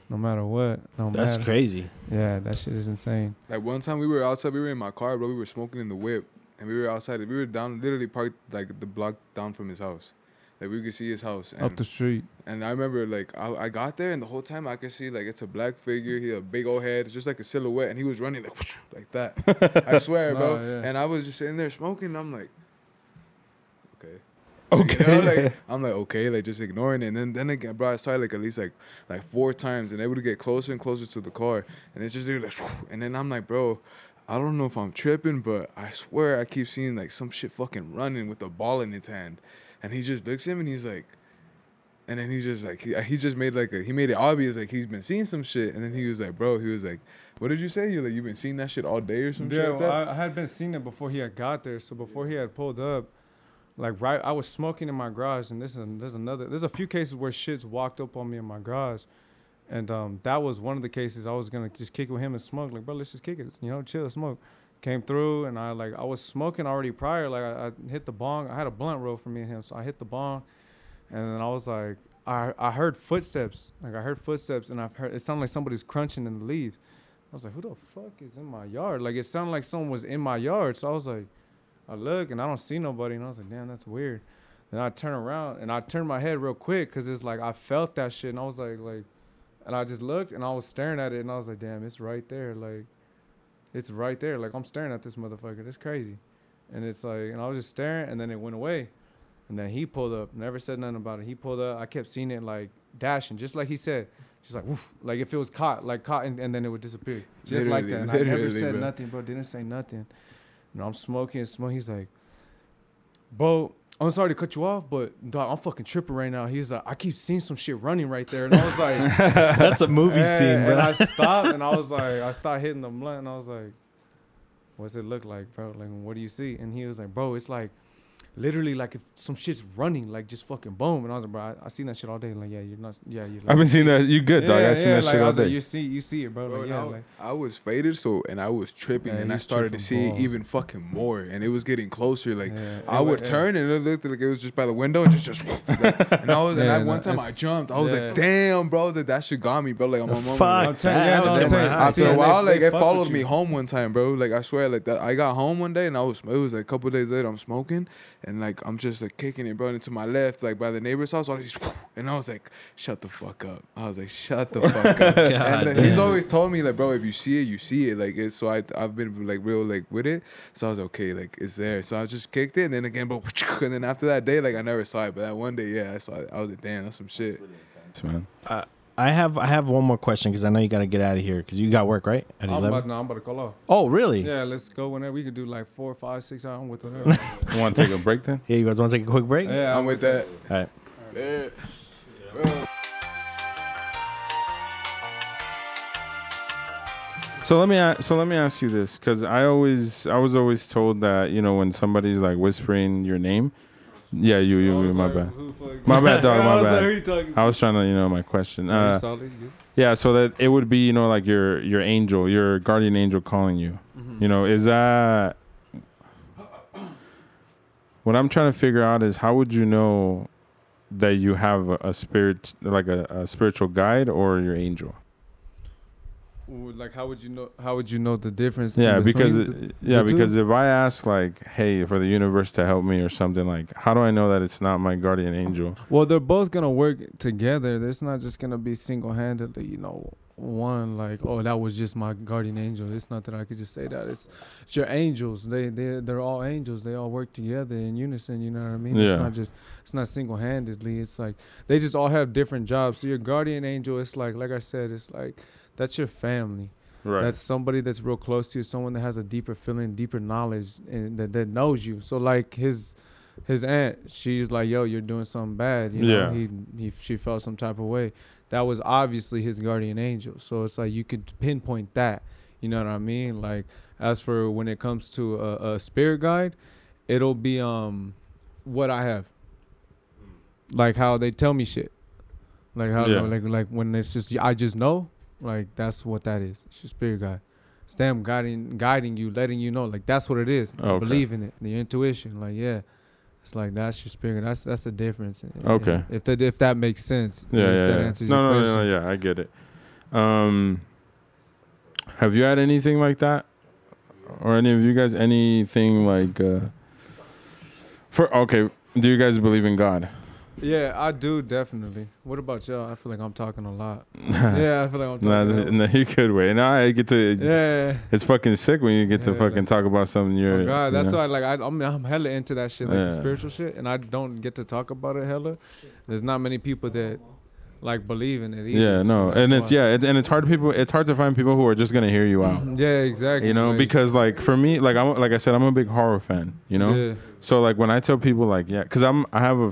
E: No matter what, no
B: That's
E: matter.
B: crazy.
E: Yeah, that shit is insane.
F: Like one time we were outside, we were in my car, bro. We were smoking in the whip, and we were outside. We were down, literally parked like the block down from his house. Like we could see his house. And,
E: Up the street.
F: and I remember like I, I got there, and the whole time I could see like it's a black figure. He had a big old head, it's just like a silhouette, and he was running like <laughs> like that. <laughs> I swear, bro.
E: Yeah.
F: And I was just sitting there smoking. And I'm like, okay.
D: Okay.
F: You know, like <laughs> I'm like okay, like just ignoring it. And then then again, bro, I saw it like at least like like four times, and they would get closer and closer to the car, and it's just like, and then I'm like, bro, I don't know if I'm tripping, but I swear I keep seeing like some shit fucking running with a ball in its hand, and he just looks at him and he's like. And then he just like he, he just made like a he made it obvious like he's been seeing some shit and then he was like bro he was like what did you say you like you've been seeing that shit all day or some shit
E: Yeah,
F: like
E: well,
F: that
E: I, I had been seeing it before he had got there. So before he had pulled up, like right, I was smoking in my garage, and this is there's another. There's a few cases where shits walked up on me in my garage, and um, that was one of the cases I was gonna just kick with him and smoke. Like, bro, let's just kick it, you know, chill, smoke. Came through, and I like I was smoking already prior. Like I, I hit the bong. I had a blunt roll for me and him, so I hit the bong, and then I was like, I I heard footsteps. Like I heard footsteps, and I've heard it sounded like somebody's crunching in the leaves. I was like, who the fuck is in my yard? Like it sounded like someone was in my yard. So I was like, I look and I don't see nobody, and I was like, damn, that's weird. Then I turn around and I turned my head real quick because it's like I felt that shit, and I was like, like, and I just looked and I was staring at it, and I was like, damn, it's right there, like, it's right there, like I'm staring at this motherfucker. That's crazy, and it's like, and I was just staring, and then it went away, and then he pulled up, never said nothing about it. He pulled up, I kept seeing it like dashing, just like he said. Just like woof, like if it was caught, like caught, and, and then it would disappear, just like that. And I never said
F: bro.
E: nothing, bro. Didn't say nothing. You know, I'm smoking and smoking. He's like, bro, I'm sorry to cut you off, but dog, I'm fucking tripping right now. He's like, I keep seeing some shit running right there, and I was like, <laughs>
B: That's a movie
E: and,
B: scene, bro.
E: And I <laughs> stopped, and I was like, I started hitting the blunt, and I was like, what's it look like, bro? Like, what do you see? And he was like, bro, it's like. Literally, like if some shit's running, like just fucking boom, and I was like, bro, I, I seen that shit all day. Like, yeah, you're not, yeah, you're. Like,
D: I've been seeing that. You good, dog?
E: yeah,
D: I've seen
E: yeah,
D: that
E: like,
D: shit
E: I
D: all
E: was like,
D: day.
E: you see, you see it, bro.
F: Bro,
E: Like, yeah,
F: I,
E: like,
F: I was faded, so and I was tripping,
E: Yeah,
F: and I started to see
E: balls.
F: even fucking more, and it was getting closer. Like
E: yeah,
F: I
E: it
F: would
E: wa- yeah.
F: turn, and it looked like it was just by the window, and just just. <laughs> like, and I was, and I, one time I jumped. I was
E: yeah.
F: like, damn, bro, I was like, that shit got me, bro. Like I'm on
B: Fuck.
E: I'm telling you, yeah,
B: that.
E: no, I'm
B: Damn,
E: saying,
B: I
E: I
F: after
E: see
F: a while, like it followed me home one time, bro. Like I swear, like that. I got home one day, and I was it was like a couple days later. I'm smoking, and like I'm just like kicking it, bro. And to my left, like by the neighbor's house, all these, <laughs> and I was like, shut the fuck up. I was like, shut the fuck up. <laughs> And then he's always told me like, bro, if you see it, you see it. Like it's so I I've been like real like with it. So I was okay, like it's there. So I just kicked it, and then again, bro, <laughs> and then after that day, like I never saw it, but that one day, yeah, I saw it. I was like, damn, that's some shit.
D: Thanks, man.
B: Uh, I have I have one more question because I know you got to get out of here because you got work right at
E: I'm
B: eleven.
E: about, no, I'm about to call off.
B: Oh, really?
E: Yeah, let's go whenever we could do like four, five, six hours. With whatever. <laughs>
D: You want to take a break then?
B: Yeah, you guys want to take a quick break?
E: yeah,
F: I'm with that.
B: All right.
F: Yeah.
D: So let me a- so let me ask you this because I always I was always told that you know when somebody's like whispering your name, yeah, you you, you my bad. My bad, dog, my <laughs> bad. I was trying to you know my question. Uh, yeah, so that it would be you know like your your angel, your guardian angel calling you. You know, is that what I'm trying to figure out is how would you know that you have a, a spirit like a, a spiritual guide or your angel?
E: Like how would you know? How would you know the difference?
D: Yeah, because it- yeah,
E: the
D: because if I ask like, "Hey, for the universe to help me" or something like, how do I know that it's not my guardian angel?
E: Well, they're both gonna work together. It's not just gonna be single handedly, you know, one like, oh, that was just my guardian angel. It's not that I could just say that. It's, it's your angels. They they they're all angels. They all work together in unison. You know what I mean?
D: Yeah.
E: It's not just it's not single handedly. It's like they just all have different jobs. So your guardian angel, it's like like I said, it's like that's your family.
D: Right.
E: That's somebody that's real close to you, someone that has a deeper feeling, deeper knowledge, and that, that knows you. So like his his aunt, she's like, "Yo, you're doing something bad." You know,
D: Yeah.
E: he he she felt some type of way. That was obviously his guardian angel. So it's like you could pinpoint that. You know what I mean? Like as for when it comes to a, a spirit guide, it'll be um what I have. Like how they tell me shit. Like how
D: Yeah.
E: like like when it's just I just know like that's what that is. It's your spirit guide. It's them guiding guiding you, letting you know. Like that's what it is.
D: Okay.
E: Believe in it. The intuition. Like yeah. It's like that's your spirit. That's that's the difference.
D: Okay.
E: If that if that makes sense.
D: yeah, yeah,
E: that
D: yeah.
E: answers
D: No,
E: your
D: no,
E: question.
D: no, no, yeah, I get it. Um, have you had anything like that, or any of you guys anything like? uh For okay, do you guys believe in God?
E: Yeah, I do definitely. What about y'all? I feel like I'm talking a lot. <laughs> yeah, I feel like I'm talking.
D: No,
E: a
D: th-
E: lot.
D: no, you could wait. No, I get to.
E: Yeah.
D: It's fucking sick when you get to
E: Yeah,
D: fucking
E: like-
D: talk about something you're.
E: Oh God,
D: you
E: that's
D: know?
E: why like I, I'm I'm hella into that shit, like
D: Yeah.
E: the spiritual shit, and I don't get to talk about it hella. There's not many people that like believe in it either.
D: Yeah, no,
E: so
D: and it's
E: why.
D: yeah, it, and it's hard to people. It's hard to find people who are just gonna hear you out. <clears throat>
E: Yeah, exactly.
D: You know,
E: like,
D: because like for me, like I'm like I said, I'm a big horror fan. You know,
E: Yeah.
D: so like when I tell people like yeah, because I'm I have a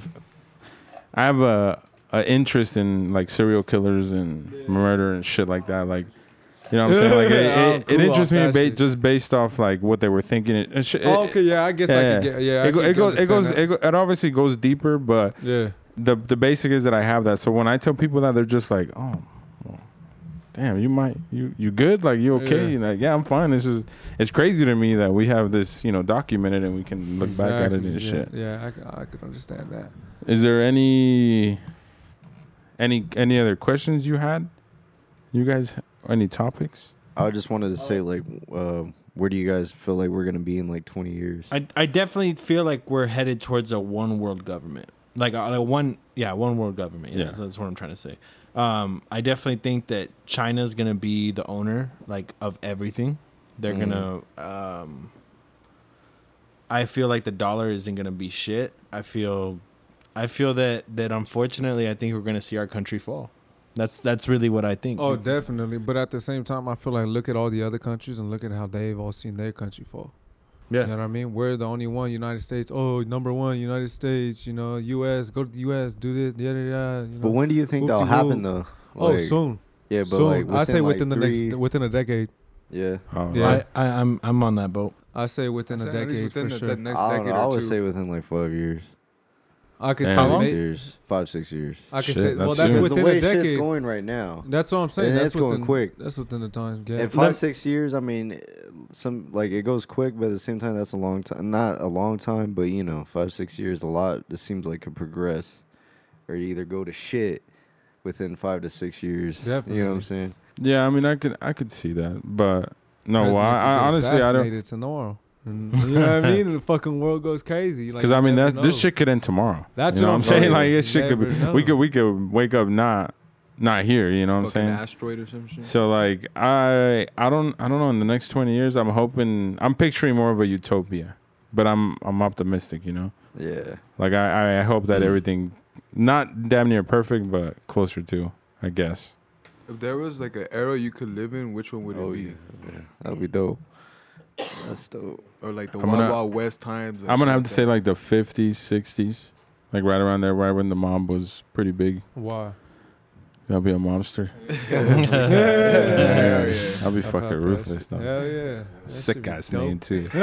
D: I have a, a interest in like serial killers and murder and shit like that. Like you know what I'm saying? Like <laughs> it,
E: I'm
D: it, oh, it
E: cool
D: interests
E: off
D: me
E: that
D: ba-
E: shit.
D: just based off like what they were thinking. It, it, sh- it-
E: Oh, okay, yeah, I guess I
D: yeah,
E: could get. Yeah, I
D: it, go-
E: could
D: it goes. It
E: understand
D: goes.
E: that.
D: It, go- it obviously goes deeper, but
E: yeah,
D: the the basic is that I have that. So when I tell people that, they're just like, oh, well, damn, you might you you good? Like you okay?
E: Yeah.
D: Like yeah, I'm fine. It's just it's crazy to me that we have this you know documented and we can look back at it and
E: yeah,
D: shit.
E: Yeah, I, could- I could understand that.
D: Is there any any any other questions you had? You guys any topics?
C: I just wanted to say, like, uh, where do you guys feel like we're gonna be in like 20 years?
B: I I definitely feel like we're headed towards a one world government. Like a, like one yeah, one world government. Yeah,
D: Yeah.
B: That's, that's what I'm trying to say. Um, I definitely think that China's gonna be the owner like of everything. They're
C: Mm.
B: gonna. Um, I feel like the dollar isn't gonna be shit. I feel, I feel that that unfortunately, I think we're gonna see our country fall. That's that's really what I think.
E: Oh, definitely. But at the same time, I feel like look at all the other countries and look at how they've all seen their country fall.
B: Yeah.
E: You know what I mean? We're the only one, United States. Oh, number one, United States. You know, U.S. Go to the U.S. Do this. Yeah, yeah, yeah. You know.
C: But when do you think that'll happen though?
E: oh, soon.
C: Yeah, but
E: soon.
C: like
E: I say
C: like,
E: within the
C: three-
E: next, within a decade.
C: Yeah,
D: Oh,
E: Yeah.
B: I, I I'm I'm on that boat.
E: I say within a
F: Said at least
E: decade
F: within
E: for
F: the,
E: sure.
F: the next
C: I don't know.
F: decade
C: I would
F: two.
C: say within like five years.
E: I could
D: Damn.
E: say
D: How long?
C: Six
E: may-
C: years, five six years.
E: I could
D: Shit,
E: say well
D: that's
E: that's
D: soon.
C: Because the
E: within
C: way
E: a decade.
C: shit's going right now,
E: That's what I'm saying.
C: And
E: that's
C: it's going
E: within,
C: quick.
E: That's within the time gap.
C: in five six years, I mean, some like it goes quick, but at the same time, that's a long time. Not a long time, but you know, five six years, a lot. It seems like could progress, or you either go to shit within five to six years. You know what
E: Definitely.
C: I'm saying?
D: yeah. I mean, I could I could see that, but no, well,
E: President
D: I, I
E: could get
D: honestly I don't.
E: assassinated tomorrow. And, you know what I mean? And the fucking world goes crazy.
D: Because
E: you
D: I mean,
E: never
D: that this shit could end tomorrow.
E: That's
D: you know
E: what
D: what I'm
E: I'm
D: saying.
E: saying.
D: Like this shit could be,
E: never
D: we could we could wake up not not here. You know what I'm saying?
F: asteroid or some shit.
D: So like I I don't I don't know. In the next 20 years, I'm hoping I'm picturing more of a utopia, but I'm I'm optimistic. You know,
C: Yeah.
D: like I I hope that everything not damn near perfect, but closer to. I guess.
F: If there was like an era you could live in, which one would
C: Oh
F: it be?
C: yeah. yeah. That'd be dope. That's dope.
F: Or like the
D: I'm
F: Wild
D: gonna-
F: Wild West times? and
D: I'm gonna have
F: like
D: to say
F: that?
D: like the 50s, 60s, like right around there, right when the mob was pretty big.
E: Why?
D: I'll be a mobster.
E: Yeah. <laughs>
D: Yeah, I'll be
E: I
D: fucking ruthless though.
E: Hell yeah. That
D: Sick
E: shit be
D: ass
E: dope.
D: name too. <laughs> <laughs>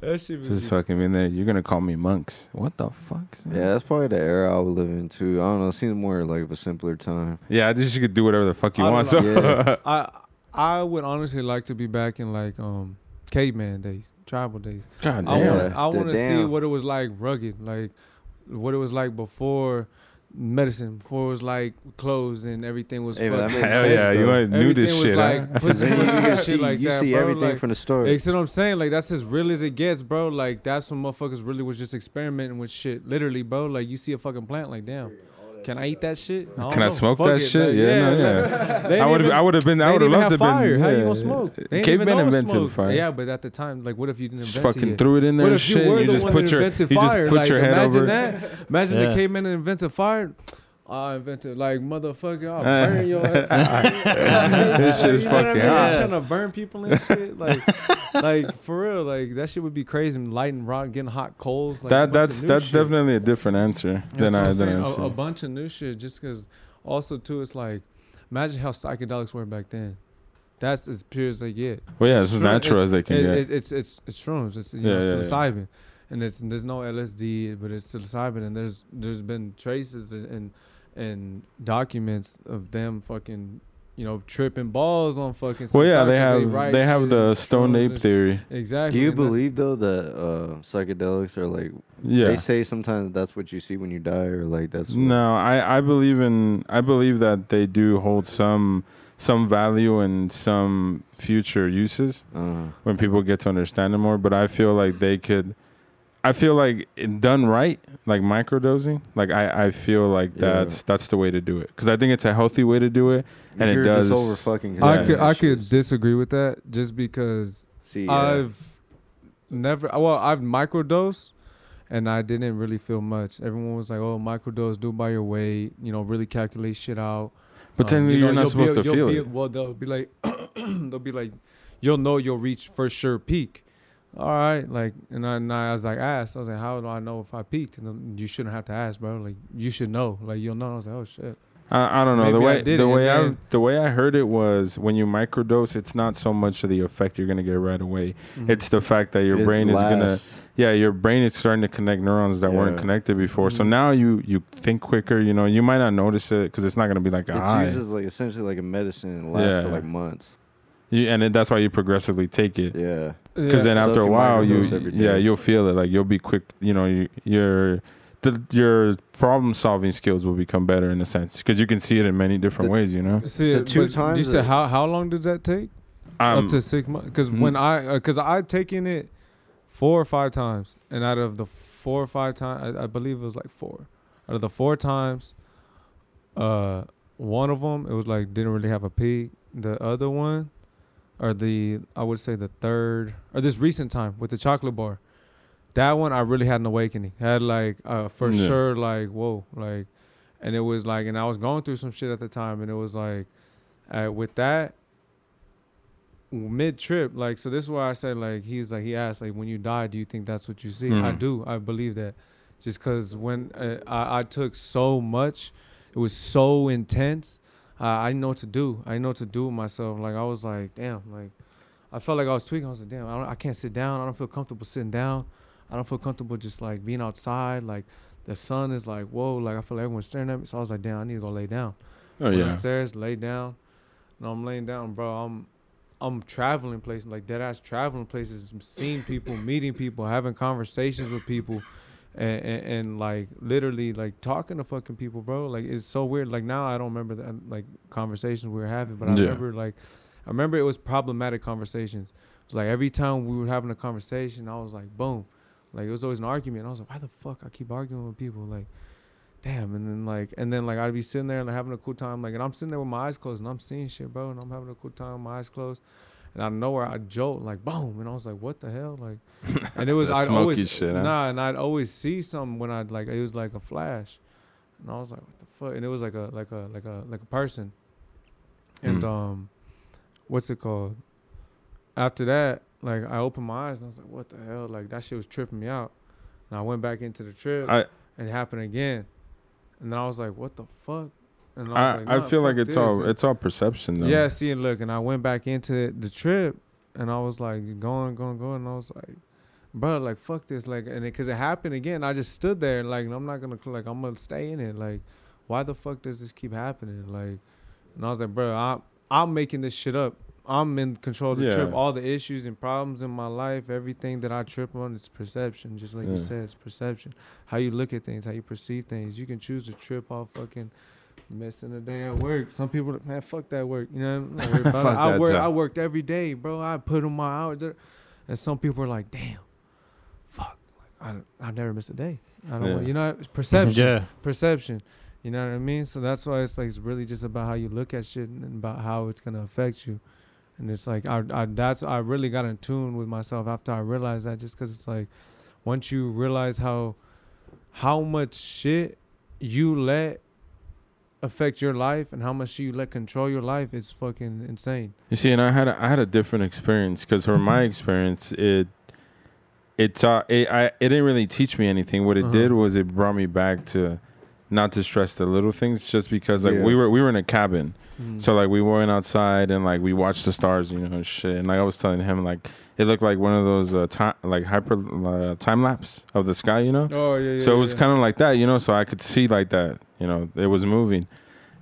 E: That shit was
D: Just fucking in there. You're gonna call me monks. What the fuck? son?
C: Yeah, that's probably the era I would live in too. I don't know. It seems more like of a simpler time.
D: Yeah, I just you could do whatever the fuck you
E: I don't
D: want. So
E: know.
C: Yeah.
E: I I would honestly like to be back in like um caveman days, tribal days.
D: God
E: I
D: damn.
E: want I want to see what it was like rugged, like what it was like before medicine before it was like closed and everything was
C: Hey, man, that
E: fucking
C: makes
D: Hell yeah,
C: though.
D: you ain't knew this shit.
E: like
D: huh?
E: pussy
C: Then <laughs> you,
E: and
C: you
E: shit
C: see,
E: like
C: you
E: that,
C: see everything
E: Like,
C: from the store.
E: Hey, see what I'm saying? Like that's as real as it gets, bro. Like that's when motherfuckers really was just experimenting with shit. Literally, bro. Like you see a fucking plant, like damn, can I eat that shit? don't
D: Can I
E: know.
D: smoke
E: Fuck
D: that
E: it.
D: shit?
E: Like,
D: Yeah, no, <laughs> yeah.
E: They
D: I would
E: even-
D: I would have been I would have loved to
E: have
D: have
E: fire.
D: been.
E: How you
D: yeah.
E: gonna smoke? They didn't even know
D: invented
E: smoke.
D: fire.
E: Yeah, but at the time, like, what if you didn't
D: Just
E: invent
D: fucking
E: it yet?
D: threw it in there
E: What
D: and
E: if you
D: shit.
E: were
D: You
E: the
D: just
E: one
D: put
E: that
D: your you
E: invented
D: just
E: fire?
D: put
E: like,
D: your head
E: imagine
D: over.
E: that. Imagine
B: Yeah.
E: the caveman that invented fire. I invented like motherfucker. I'll <laughs> burn your ass. <laughs>
D: This shit is
E: You know what I
D: fucking
E: mean?
D: hot.
E: Trying to burn people and shit. Like, <laughs> like for real. Like that shit would be crazy. Lighting rock, getting hot coals. Like,
D: That that's that's
E: shit.
D: definitely a different answer than
E: That's what
D: I
E: I'm
D: than
E: saying.
D: I
E: a, a
D: see.
E: bunch of new shit. Just because, also too, it's like, imagine how psychedelics were back then. That's as pure as they get.
D: Well, yeah, it's as natural
E: it's-
D: as they can
E: it-
D: get.
E: it- it's it's it's shrooms. It's you
D: Yeah,
E: know
D: yeah, yeah.
E: psilocybin, and it's there's no LSD, but it's psilocybin, and there's there's been traces and and, and documents of them fucking you know tripping balls on fucking.
D: Well, yeah, they have
E: write
D: they have the stone ape theory.
E: Exactly.
C: Do you
E: and
C: believe though that uh, psychedelics are like?
D: Yeah.
C: They say sometimes that's what you see when you die, or like that's.
D: No, I, I believe in I believe that they do hold some some value and some future uses
C: Uh,
D: when people get to understand them more. But I feel like they could. I feel like done right, like microdosing. Like I, I feel like
C: Yeah.
D: that's that's the way to do it because I think it's a healthy way to do it. And
C: if
D: it
C: you're
D: does-
C: Just over fucking.
E: I
D: Yeah.
E: could I could disagree with that just because
C: see. yeah.
E: I've never well I've microdosed and I didn't really feel much. Everyone was like, "Oh, microdose, do it by your weight, you know, really calculate shit out."
D: But then
E: Um, you
D: you're
E: know,
D: not supposed
E: be-
D: to feel
E: be-
D: it.
E: Well, they'll be like, <clears throat> they'll be like, you'll know you'll reach for sure peak. All right, like, and I, and I was like, asked, I was like, how do I know if I peaked? And then you shouldn't have to ask, bro. Like, you should know. Like, you'll know. I was like, oh shit.
D: I, I don't know the
E: Maybe I
D: way the
E: it,
D: way I the way I heard it was when you microdose, it's not so much of the effect you're gonna get right away.
E: Mm-hmm.
D: It's the fact that your
C: It
D: brain is gonna yeah your brain is starting to connect neurons that weren't connected before. So
E: Mhm.
D: now you you think quicker. You know you might not notice it because it's not gonna be like a
C: It's
D: high.
C: used as like essentially like a medicine and lasts
D: Yeah.
C: for like months.
D: You, and it, that's why you progressively take it.
C: Yeah.
D: Because then
C: So
D: after a while, you yeah you'll feel it. Like you'll be quick. You know you, your the, your problem solving skills will become better in a sense because you can see it in many different
C: The-
D: ways. You know.
E: See,
C: The two times
E: you said how how long did that take?
D: Um,
E: up to six months. Because
D: Mhm.
E: when I, because I taken it four or five times, and out of the four or five times, I, I believe it was like four. Out of the four times, uh, one of them it was like didn't really have a peak. The other one, or the I would say the third, or this recent time with the chocolate bar, that one I really had an awakening. Had like uh for
D: Yeah.
E: sure like whoa like, and it was like, and I was going through some shit at the time, and it was like, uh, with that mid trip, like so this is why I said like he's like he asked like when you die, do you think that's what you see? I
D: Mhm.
E: do. I believe that. Just cause when uh, I, I took so much, it was so intense. Uh, I didn't know what to do. I didn't know what to do with myself. Like I was like, damn, like I felt like I was tweaking. I was like, damn, I, don't, I can't sit down. I don't feel comfortable sitting down. I don't feel comfortable just like being outside. Like the sun is like, whoa, like I feel like everyone's staring at me. So I was like, damn, I need to go lay down.
D: oh
E: Went
D: yeah.
E: upstairs, lay down. And I'm laying down, bro. I'm I'm traveling places, like dead ass traveling places, seeing people, meeting people, having conversations with people, and, and, and like literally like talking to fucking people, bro. Like it's so weird. Like now I don't remember the like conversations we were having, but I
D: Yeah.
E: remember like I remember it was problematic conversations. It was like every time we were having a conversation, I was like, boom. Like it was always an argument. I was like, why the fuck I keep arguing with people? Like, damn. And then like and then like I'd be sitting there and having a cool time. Like and I'm sitting there with my eyes closed and I'm seeing shit, bro, and I'm having a cool time, with my eyes closed. And out of nowhere I jolt like boom, and I was like, what the hell? Like <laughs> and it was I'd always
D: shit, huh?
E: nah, and I'd always see something when I'd like it was like a flash. And I was like, what the fuck? And it was like a like a like a like a person. And
D: Mm.
E: um what's it called? After that, like I opened my eyes and I was like, what the hell? Like that shit was tripping me out. And I went back into the trip
D: I
E: and it happened again. And then I was like, what the fuck? And was
D: I,
E: like,
D: I feel like it's
E: this.
D: all it's all perception though.
E: yeah, see, and look, and I went back into the trip, and I was like going, going, going, and I was like, bro, like fuck this, like, and because it, happened again, I just stood there, like, and I'm not gonna, like, I'm gonna stay in it, like, why the fuck does this keep happening, like, and I was like, bro, I'm, I'm making this shit up, I'm in control of the
D: Yeah.
E: trip. All the issues and problems in my life, everything that I trip on, it's perception. Just like you said, it's perception. How you look at things, how you perceive things. You can choose to trip off fucking missing a day at work. Some people, man, fuck that work. You know, I'm not worried about it.
D: Fuck
E: I work.
D: job.
E: I worked every day, bro. I put in my hours there, and some people are like, damn, fuck, like I, I never miss a day. I don't,
D: Yeah.
E: want, you know, it's perception <laughs>
B: Yeah.
E: perception. You know what I mean? So that's why it's like it's really just about how you look at shit and about how it's gonna affect you. And it's like I, I that's I really got in tune with myself after I realized that just because it's like once you realize how how much shit you let affect your life and how much you let control your life, is fucking insane.
D: You see, and I had a, I had a different experience because from my experience, it it taught it I it didn't really teach me anything. What it
E: Uh-huh.
D: did was it brought me back to not to stress the little things, just because like
C: Yeah.
D: we were we were in a cabin,
E: Mm.
D: so like we went outside and like we watched the stars, you know, and shit. And like I was telling him, like it looked like one of those uh, time like hyper uh, time lapse of the sky, you know.
E: oh yeah, yeah.
D: So it was kind of like that, you know. So I could see like that, you know, it was moving,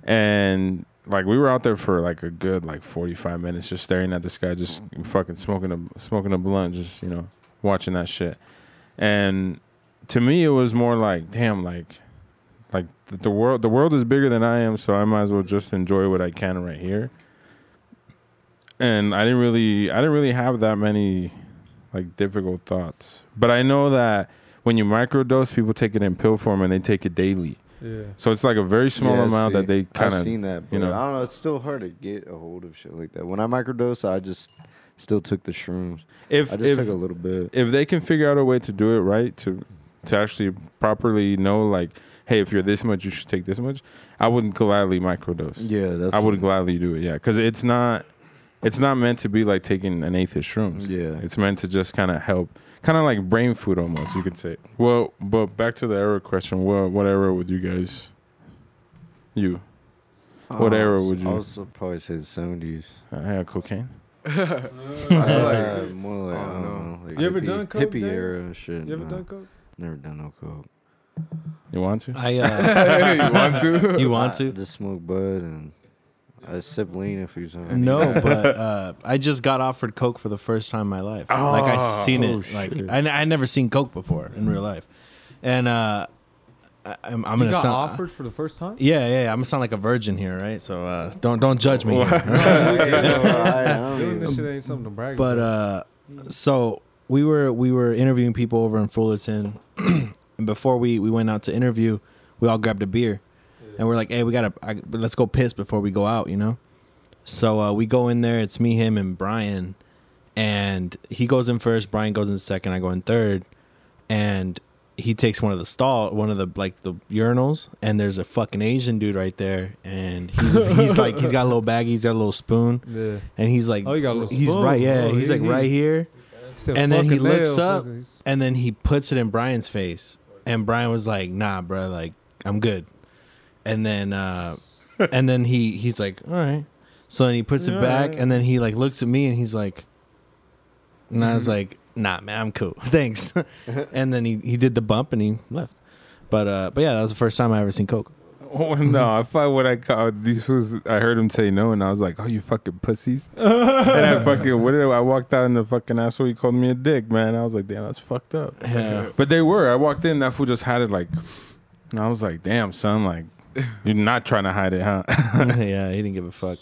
D: and like we were out there for like a good like forty five minutes, just staring at the sky, just fucking smoking a smoking a blunt, just you know, watching that shit. And to me, it was more like, damn, like the, the world, the world is bigger than I am, so I might as well just enjoy what I can right here. And I didn't really, I didn't really have that many like difficult thoughts, but I know that when you microdose, people take it in pill form and they take it daily.
E: yeah.
D: So it's like a very small
C: Yeah,
D: amount
C: see,
D: that they kind
C: I've
D: of.
C: seen that, but
D: you know.
C: I don't know. It's still hard to get a hold of shit like that. When I microdose, I just still took the shrooms.
D: If
C: I just
D: if
C: took a little bit.
D: if they can figure out a way to do it right to to actually properly know like, hey, if you're this much, you should take this much. I wouldn't gladly microdose.
C: Yeah, that's.
D: I would gladly do it. Yeah, because it's not it's not meant to be like taking an eighth of shrooms.
C: Yeah.
D: It's meant to just kind of help, kind of like brain food almost. You could say. Well, but back to the era question. What what era would you guys? You what
C: Uh,
D: era would you-
C: I also probably say the seventies.
D: I had cocaine. <laughs>
C: Uh, more like
F: I
C: I
F: don't
C: don't know. Like
E: You ever
C: hippie-
E: done coke,
C: hippie
E: Dave?
C: era and shit?
E: You ever
C: nah.
E: done coke?
C: Never done no coke.
D: You want to?
B: I uh, <laughs>
F: you want to?
B: you want
C: I
B: to?
C: just smoke bud and I sip lean a few times.
B: No, <laughs> but uh, I just got offered Coke for the first time in my life. like I seen
D: Oh,
B: it. Like. I, I never seen Coke before in real life, and uh, I, I'm, I'm
E: you
B: gonna
E: got
B: sound.
E: offered for the first time?
B: Yeah, yeah, yeah, I'm gonna sound like a virgin here, right? So uh, don't don't judge me. <laughs>
E: Doing this shit ain't something to brag
B: But
E: about.
B: uh, so we were we were interviewing people over in Fullerton, <clears throat> and before we we went out to interview, we all grabbed a beer, and we're like, hey, we gotta I, let's go piss before we go out, you know. So uh, we go in there. It's me, him, and Brian, and he goes in first. Brian goes in second. I go in third, and he takes one of the stall, one of the like the urinals, and there's a fucking Asian dude right there, and he's he's like he's got a little baggie, he's got a little spoon, <laughs>
E: yeah.
B: and he's like,
E: Oh, you got a little
B: he's
E: spoon.
B: right, yeah,
E: Oh,
B: he's like right here,
E: He said,
B: and then he looks up,
E: fucking-
B: and then he puts it in Brian's face, and Brian was like, "Nah, bro, like I'm good," and then uh, <laughs> and then he he's like, "All right," so then he puts it
E: Yeah,
B: back,
E: yeah.
B: and then he like looks at me, and he's like, and I was
E: Mm-hmm.
B: like, "Nah, man, I'm cool, <laughs> thanks," <laughs> and then he he did the bump and he left. But uh, but yeah, that was the first time I ever seen Coke. <laughs>
D: Oh no! I thought what I called these was I heard him say no, and I was like, "Oh, you fucking pussies!" <laughs> and I fucking what did I, I walked out in the fucking asshole. He called me a dick, man. I was like, "Damn, that's fucked up."
B: Yeah.
D: But they were. I walked in. That fool just had it like, and I was like, "Damn, son, like, you're not trying to hide it, huh?" <laughs>
B: yeah, he didn't give a fuck.